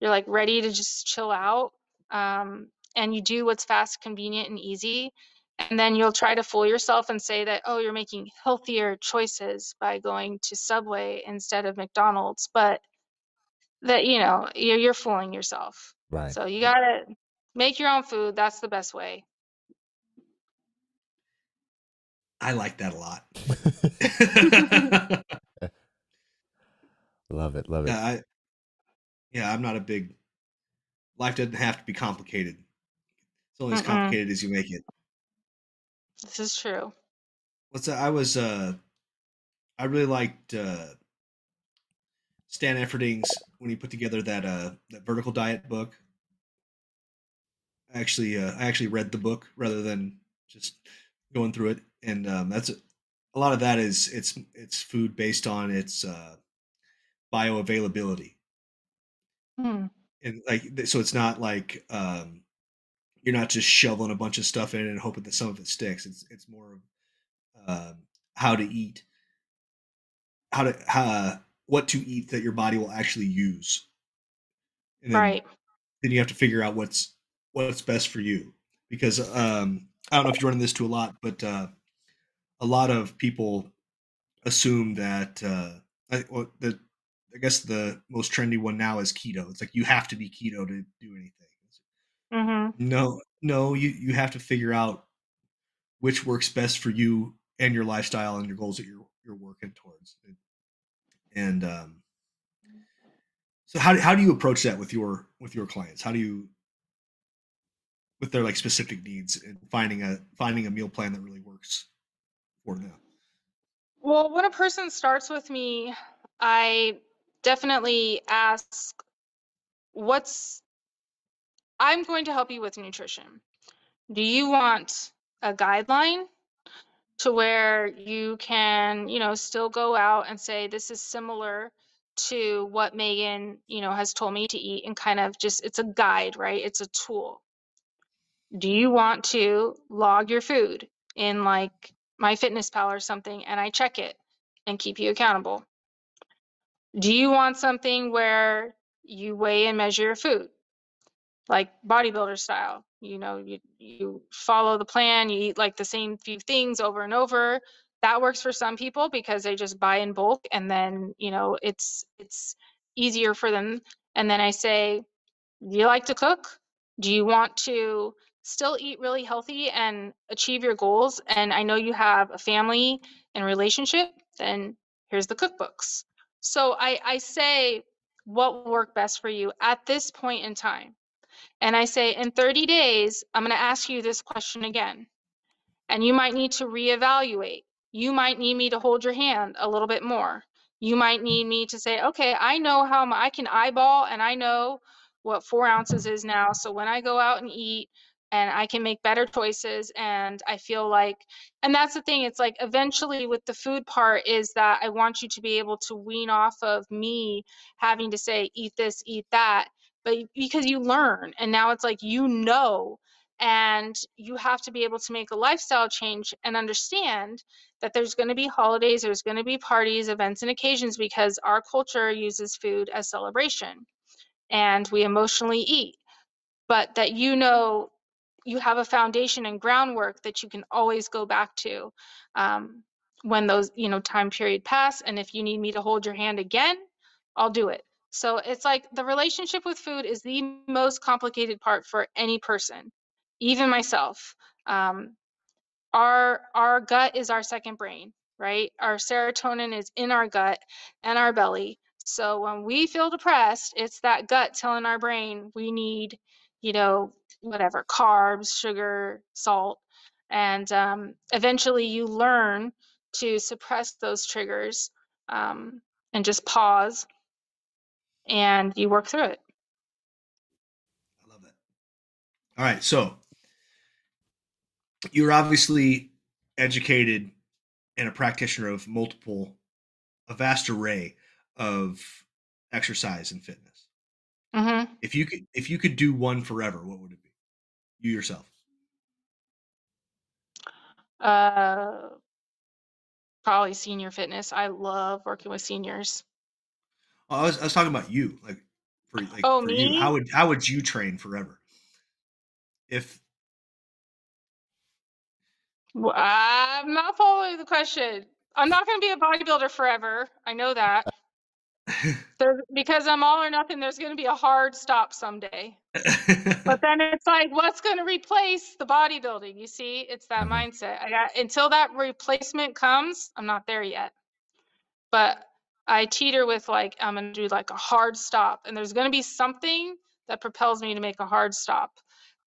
you're like ready to just chill out. Um, and you do what's fast, convenient, and easy. And then you'll try to fool yourself and say that, oh, you're making healthier choices by going to Subway instead of McDonald's. But that, you know, you're, you're fooling yourself. Right. So you got to make your own food. That's the best way. I like that a lot. love it. Love it. yeah, I, yeah, I'm not a big. Life doesn't have to be complicated. It's only as Mm-mm. complicated as you make it. This is true. What's that? I was uh I really liked uh Stan Efferding's when he put together that uh that vertical diet book. I actually uh I actually read the book rather than just going through it and um that's a lot of that is it's it's food based on its uh bioavailability. Hmm. And like so it's not like um you're not just shoveling a bunch of stuff in and hoping that some of it sticks. It's it's more of um, how to eat, how to how, what to eat that your body will actually use, and then, Right. then you have to figure out what's what's best for you. Because um, I don't know if you're running this to a lot, but uh, a lot of people assume that uh, I, well, the I guess the most trendy one now is keto. It's like you have to be keto to do anything. Mm-hmm. No, no, you you have to figure out which works best for you and your lifestyle and your goals that you're you're working towards. And um, so how how do you approach that with your with your clients? How do you with their like specific needs and finding a finding a meal plan that really works for them? Well, when a person starts with me, I definitely ask, what's, I'm going to help you with nutrition. Do you want a guideline to where you can, you know, still go out and say, this is similar to what Megan, you know, has told me to eat and kind of just, it's a guide, right? It's a tool. Do you want to log your food in like MyFitnessPal or something and I check it and keep you accountable? Do you want something where you weigh and measure your food? Like bodybuilder style. You know, you you follow the plan, you eat like the same few things over and over. That works for some people because they just buy in bulk and then, you know, it's it's easier for them. And then I say, do you like to cook? Do you want to still eat really healthy and achieve your goals? And I know you have a family and relationship, then here's the cookbooks. So I, I say what work best for you at this point in time. And I say, in 30 days, I'm going to ask you this question again. And you might need to reevaluate. You might need me to hold your hand a little bit more. You might need me to say, okay, I know how I can eyeball and I know what four ounces is now. So when I go out and eat, and I can make better choices. And I feel like, and that's the thing, it's like eventually with the food part, is that I want you to be able to wean off of me having to say, eat this, eat that, but because you learn. And now it's like, you know, and you have to be able to make a lifestyle change and understand that there's going to be holidays, there's going to be parties, events, and occasions because our culture uses food as celebration and we emotionally eat. But that you know you have a foundation and groundwork that you can always go back to um, when those you know time period pass and if you need me to hold your hand again I'll do it. So it's like the relationship with food is the most complicated part for any person, even myself. Um, our our gut is our second brain, right? Our serotonin is in our gut and our belly. So when we feel depressed, it's that gut telling our brain we need, you know, whatever carbs, sugar, salt, and um, eventually you learn to suppress those triggers um, and just pause and you work through it. I love that. All right, so you're obviously educated and a practitioner of multiple, a vast array of exercise and fitness. Mm-hmm. If you could, if you could do one forever, what would it be? You yourself. Uh, probably senior fitness. I love working with seniors. Oh, I was, I was talking about you, like for like Oh, for you. How would how would you train forever? If Well, I'm not following the question. I'm not going to be a bodybuilder forever. I know that. There, because I'm all or nothing, there's going to be a hard stop someday. But then it's like, what's going to replace the bodybuilding? You see, it's that Mhm. mindset. I got until that replacement comes, I'm not there yet. But I teeter with like, I'm going to do like a hard stop, and there's going to be something that propels me to make a hard stop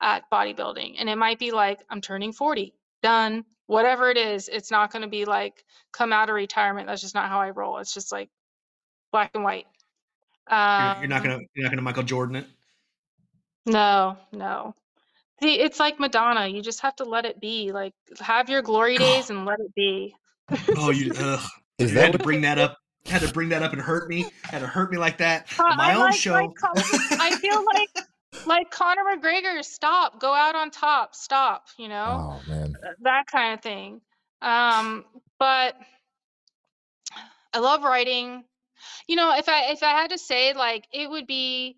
at bodybuilding. And it might be like, I'm turning 40, done, whatever it is. It's not going to be like, come out of retirement. That's just not how I roll. It's just like black and white. you're, you're not Um, gonna you're not gonna Michael Jordan it. No, no. See, it's like Madonna. You just have to let it be. Like, have your glory days and let it be. Oh, you ugh. Is you that had to bring that up. Had to bring that up and hurt me. Had to hurt me like that Uh, on my I own like- show. like I feel like like Conor McGregor. Stop. Go out on top. Stop. You know Oh man. that kind of thing. Um, but I love writing. You know, if I if I had to say, like, it would be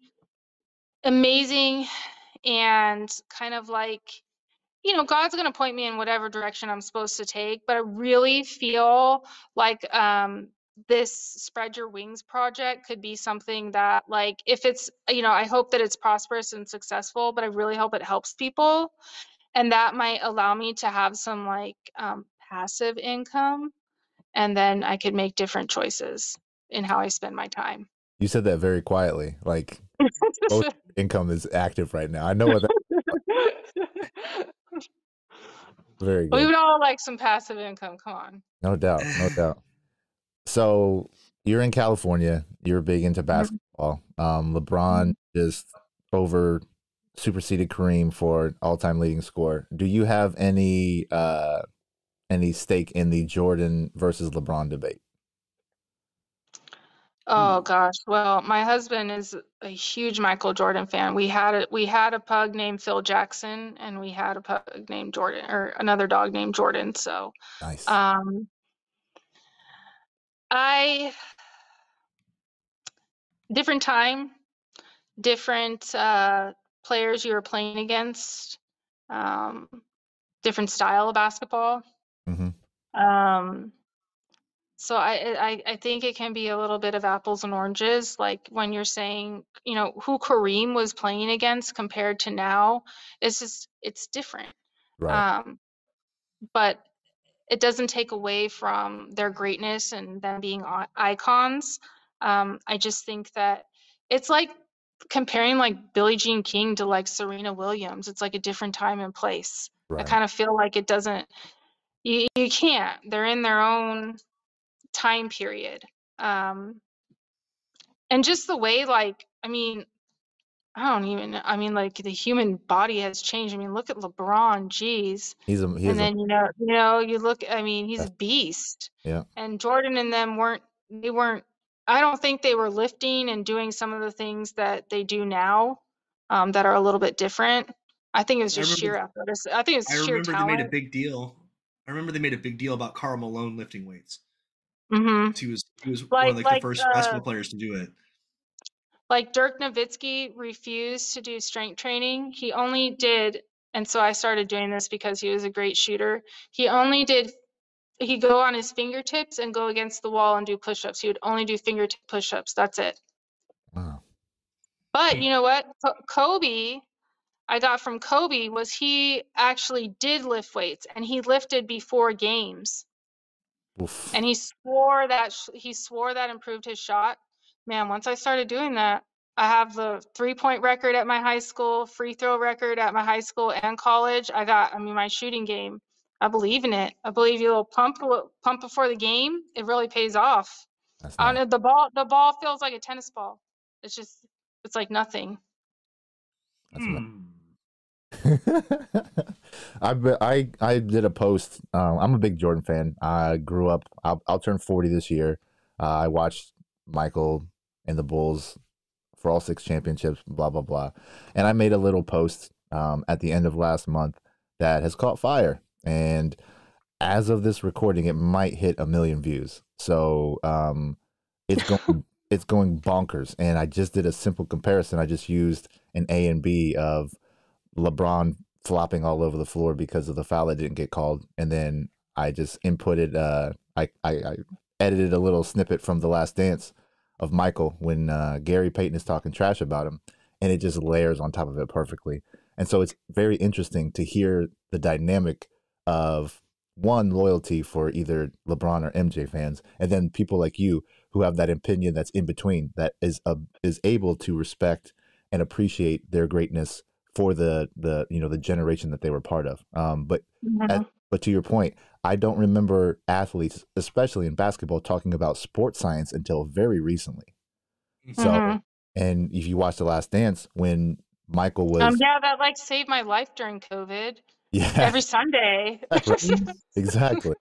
amazing and kind of like you know god's going to point me in whatever direction i'm supposed to take but i really feel like um this spread your wings project could be something that like if it's you know i hope that it's prosperous and successful but i really hope it helps people and that might allow me to have some like um, passive income and then i could make different choices in how i spend my time You said that very quietly. Like both income is active right now. I know what that very good. we would all like some passive income come on No doubt, no doubt. So you're in California. You're big into basketball. Um, LeBron just over superseded Kareem for all-time leading score. Do you have any uh, any stake in the Jordan versus LeBron debate? Oh gosh. Well, my husband is a huge Michael Jordan fan. We had a we had a pug named Phil Jackson and we had a pug named Jordan or another dog named Jordan. So, Nice. um I different time, different uh players you were playing against, um different style of basketball. hmm Um, so I, I I think it can be a little bit of apples and oranges. Like when you're saying, you know, who Kareem was playing against compared to now, it's just it's different. Right. Um, but it doesn't take away from their greatness and them being icons. Um, I just think that it's like comparing like Billie Jean King to like Serena Williams. It's like a different time and place. I kind of feel like it doesn't you, you can't they're in their own time period um and just the way like i mean i don't even i mean like the human body has changed i mean look at lebron geez He's a he is and then you know you know you look i mean he's a beast Yeah. and jordan and them weren't they weren't i don't think they were lifting and doing some of the things that they do now um that are a little bit different i think it was I just sheer remember- athleticism i think it's sheer. I sheer remember they talent made a big deal. I remember they made a big deal about Karl Malone lifting weights. hmm He was he was one of like, like, the first uh, basketball players to do it. Like Dirk Nowitzki refused to do strength training. He only did, and so I started doing this because he was a great shooter. He only did he'd go on his fingertips and go against the wall and do push-ups. He would only do fingertip push-ups. That's it. Wow. But you know what? Kobe, I got from Kobe was he actually did lift weights and he lifted before games Oof. and he swore that sh- he swore that improved his shot. Man, once I started doing that, I have the three-point record at my high school, free throw record at my high school and college. I got, I mean, my shooting game. I believe in it. I believe you little pump pump before the game. It really pays off. Nice. don't the ball the ball feels like a tennis ball. It's just it's like nothing. That's nice. Hmm. I be- I I did a post. Um, I'm a big Jordan fan. I grew up. I'll, I'll turn 40 this year. Uh, I watched Michael and the Bulls for all six championships. Blah blah blah. And I made a little post um, at the end of last month that has caught fire. And as of this recording, it might hit a million views. So um, it's going it's going bonkers. And I just did a simple comparison. I just used an A and B of LeBron flopping all over the floor because of the foul that didn't get called, and then I just inputted. Uh, I, I I edited a little snippet from the Last Dance of Michael when uh, Gary Payton is talking trash about him, and it just layers on top of it perfectly. And so it's very interesting to hear the dynamic of one loyalty for either LeBron or MJ fans, and then people like you who have that opinion that's in between that is uh, is able to respect and appreciate their greatness for the the you know the generation that they were part of. Um, but at, but to your point, I don't remember athletes, especially in basketball, talking about sports science until very recently. So, Mhm. and if you watch The Last Dance, when Michael was, Um, yeah, that like saved my life during COVID. yeah, Every Sunday. Exactly.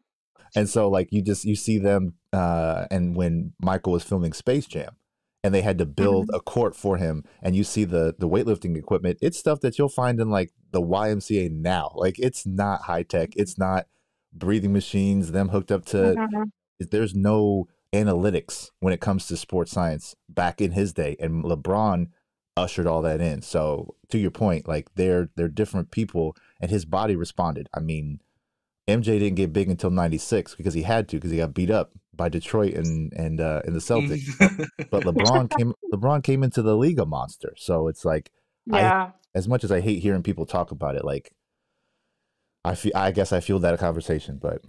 And so, like, you just you see them, uh, and when Michael was filming Space Jam, and they had to build a court for him, and you see the the weightlifting equipment, it's stuff that you'll find in like the YMCA now. Like, it's not high tech. It's not breathing machines, them hooked up to. Mhm. There's no analytics when it comes to sports science back in his day, and LeBron ushered all that in. So, to your point, like they're they're different people, and his body responded. I mean. MJ didn't get big until '96 because he had to because he got beat up by Detroit and and uh, and the Celtics. but LeBron came LeBron came into the league a monster. So it's like I- Yeah. as much as I hate hearing people talk about it, like I feel I guess I feel that conversation, but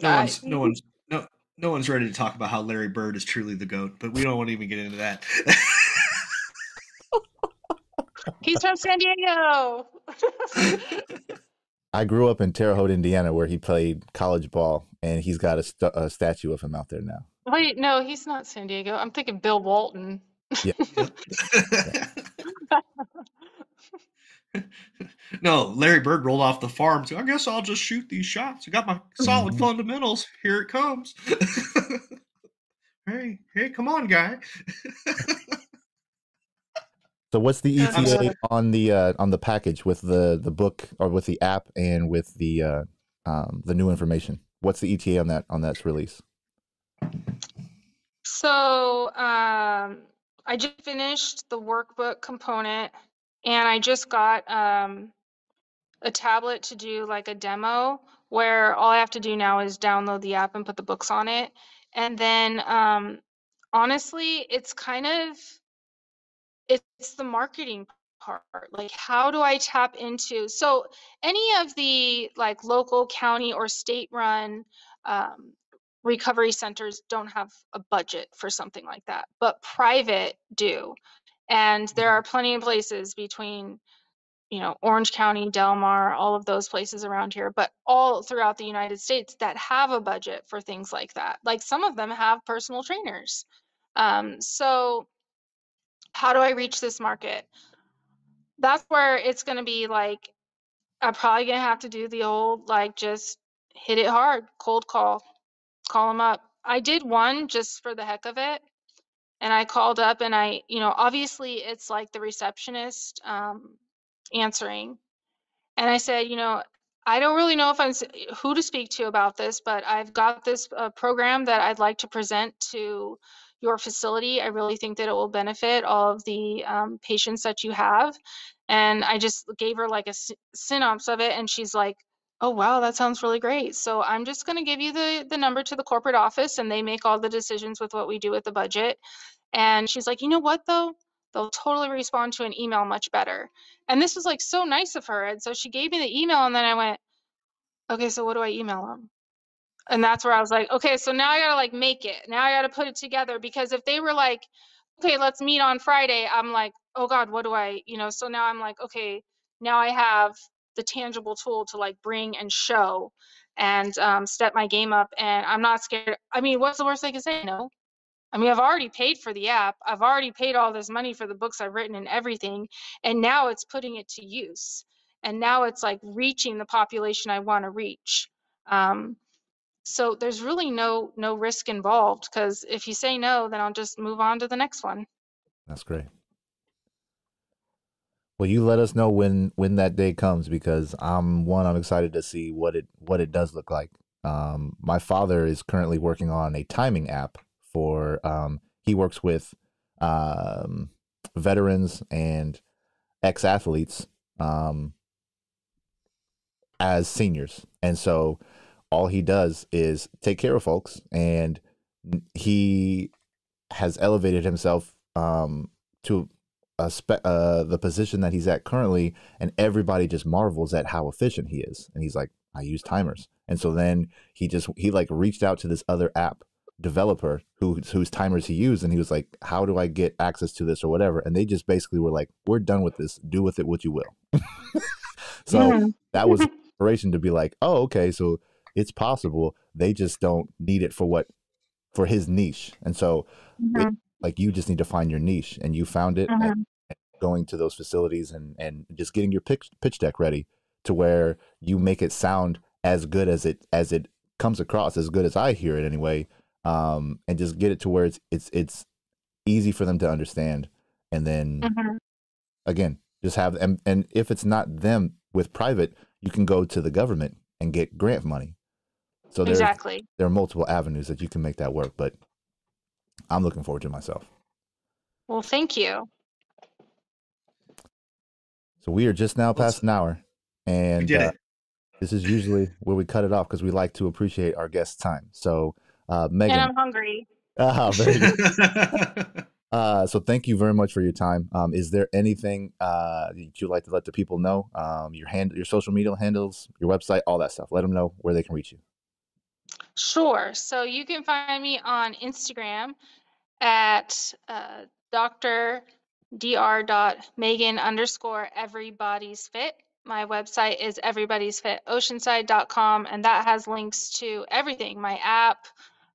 no one's no one's no no one's ready to talk about how Larry Bird is truly the goat, but we don't want to even get into that. He's from San Diego. I grew up in Terre Haute, Indiana, where he played college ball, and he's got a, st- a statue of him out there now. Wait, no, he's not San Diego. I'm thinking Bill Walton. Yeah. no, Larry Bird rolled off the farm. So I guess I'll just shoot these shots. I got my solid Mhm. fundamentals. Here it comes. hey, hey, come on, guy. So what's the ETA on the uh, on the package with the the book or with the app and with the uh, um, the new information? What's the ETA on that on that release? So um, I just finished the workbook component and I just got um, a tablet to do like a demo where all I have to do now is download the app and put the books on it. And then um, honestly, it's kind of it's the marketing part. Like how do I tap into so any of the like local county or state run um, recovery centers don't have a budget for something like that, but private do. And there are plenty of places between, you know, Orange County, Del Mar, all of those places around here, but all throughout the United States that have a budget for things like that. Like some of them have personal trainers. Um, so, how do I reach this market? That's where it's going to be like, I'm probably going to have to do the old, like, just hit it hard, cold call, call them up. I did one just for the heck of it. And I called up and I, you know, obviously it's like the receptionist um, answering. And I said, you know, I don't really know if I'm who to speak to about this, but I've got this uh, program that I'd like to present to your facility. I really think that it will benefit all of the um, patients that you have. And I just gave her like a synopsis of it, and she's like, oh wow that sounds really great so i'm just going to give you the the number to the corporate office and they make all the decisions with what we do with the budget and she's like you know what though they'll totally respond to an email much better and this was like so nice of her and so she gave me the email and then i went okay so what do i email them and that's where i was like okay so now i gotta like make it. Now i gotta put it together. Because if they were like okay let's meet on friday i'm like oh god what do i you know so now i'm like okay now i have the tangible tool to like bring and show and um, step my game up and i'm not scared. I mean what's the worst they can say? No. I mean i've already paid for the app. I've already paid all this money for the books i've written and everything and now it's putting it to use. And now it's like reaching the population i want to reach. Um, so there's really no no risk involved because if you say no then i'll just move on to the next one That's great. Well, you let us know when when that day comes because I'm one. I'm excited to see what it what it does look like. Um, my father is currently working on a timing app for. Um, he works with um, veterans and ex athletes um, as seniors, and so all he does is take care of folks, and he has elevated himself um, to a spe- uh, the position that he's at currently, and everybody just marvels at how efficient he is. And he's like, I use timers, and so then he just he like reached out to this other app developer who whose timers he used, and he was like, How do I get access to this or whatever? And they just basically were like, We're done with this. Do with it what you will. so Yeah. that was inspiration to be like, Oh, okay, so it's possible. They just don't need it for what for his niche, and so Mhm, like you just need to find your niche and you found it and mhm. going to those facilities and and just getting your pitch pitch deck ready to where you make it sound as good as it as it comes across as good as I hear it anyway um and just get it to where it's it's it's easy for them to understand and then Mhm. again just have and and if it's not them with private you can go to the government and get grant money so there's exactly there are multiple avenues that you can make that work but I'm looking forward to it myself well thank you So we are just now past an hour, and uh, this is usually where we cut it off because we like to appreciate our guests' time. So, uh, and Megan, i'm hungry ah, very good. Uh, so thank you very much for your time. Um, is there anything uh, that you'd like to let the people know? Um, your hand, your social media handles, your website, all that stuff. Let them know where they can reach you. Sure. So you can find me on Instagram at uh. Megan underscore everybody's fit. My website is everybody'sfitoceanside.com, and that has links to everything my app,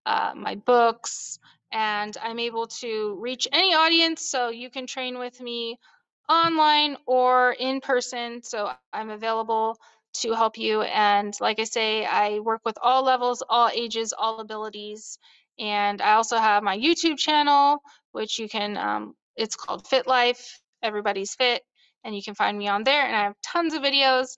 uh, my books, and I'm able to reach any audience. So you can train with me online or in person. So I'm available to help you. And like I say, I work with all levels, all ages, all abilities. And I also have my YouTube channel, which you can, um, it's called Fit Life, Everybody's Fit. And you can find me on there. And I have tons of videos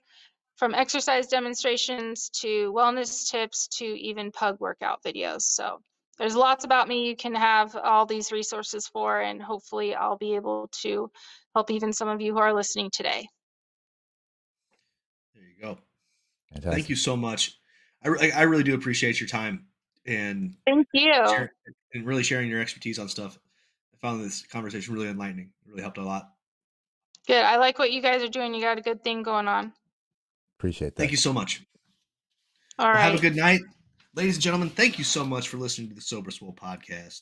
from exercise demonstrations to wellness tips to even pug workout videos. So there's lots about me you can have all these resources for. And hopefully, I'll be able to help even some of you who are listening today. There you go. Fantastic. Thank you so much. I, re- I really do appreciate your time and Thank you. share, and really sharing your expertise on stuff. I found this conversation really enlightening. It really helped a lot. Good. I like what you guys are doing. You got a good thing going on. Appreciate that. Thank you so much. All Well, right. Have a good night. Ladies and gentlemen, thank you so much for listening to the Sober Swole podcast.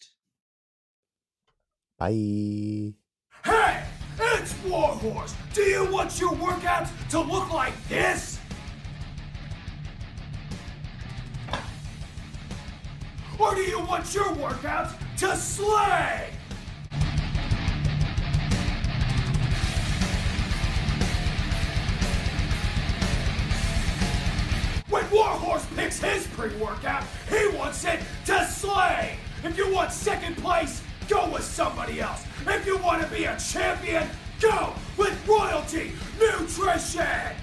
Bye. Hey, it's Warhorse. Do you want your workouts to look like this? Or do you want your workouts to slay? When Warhorse picks his pre-workout, he wants it to slay. If you want second place, go with somebody else. If you want to be a champion, go with Royalty Nutrition.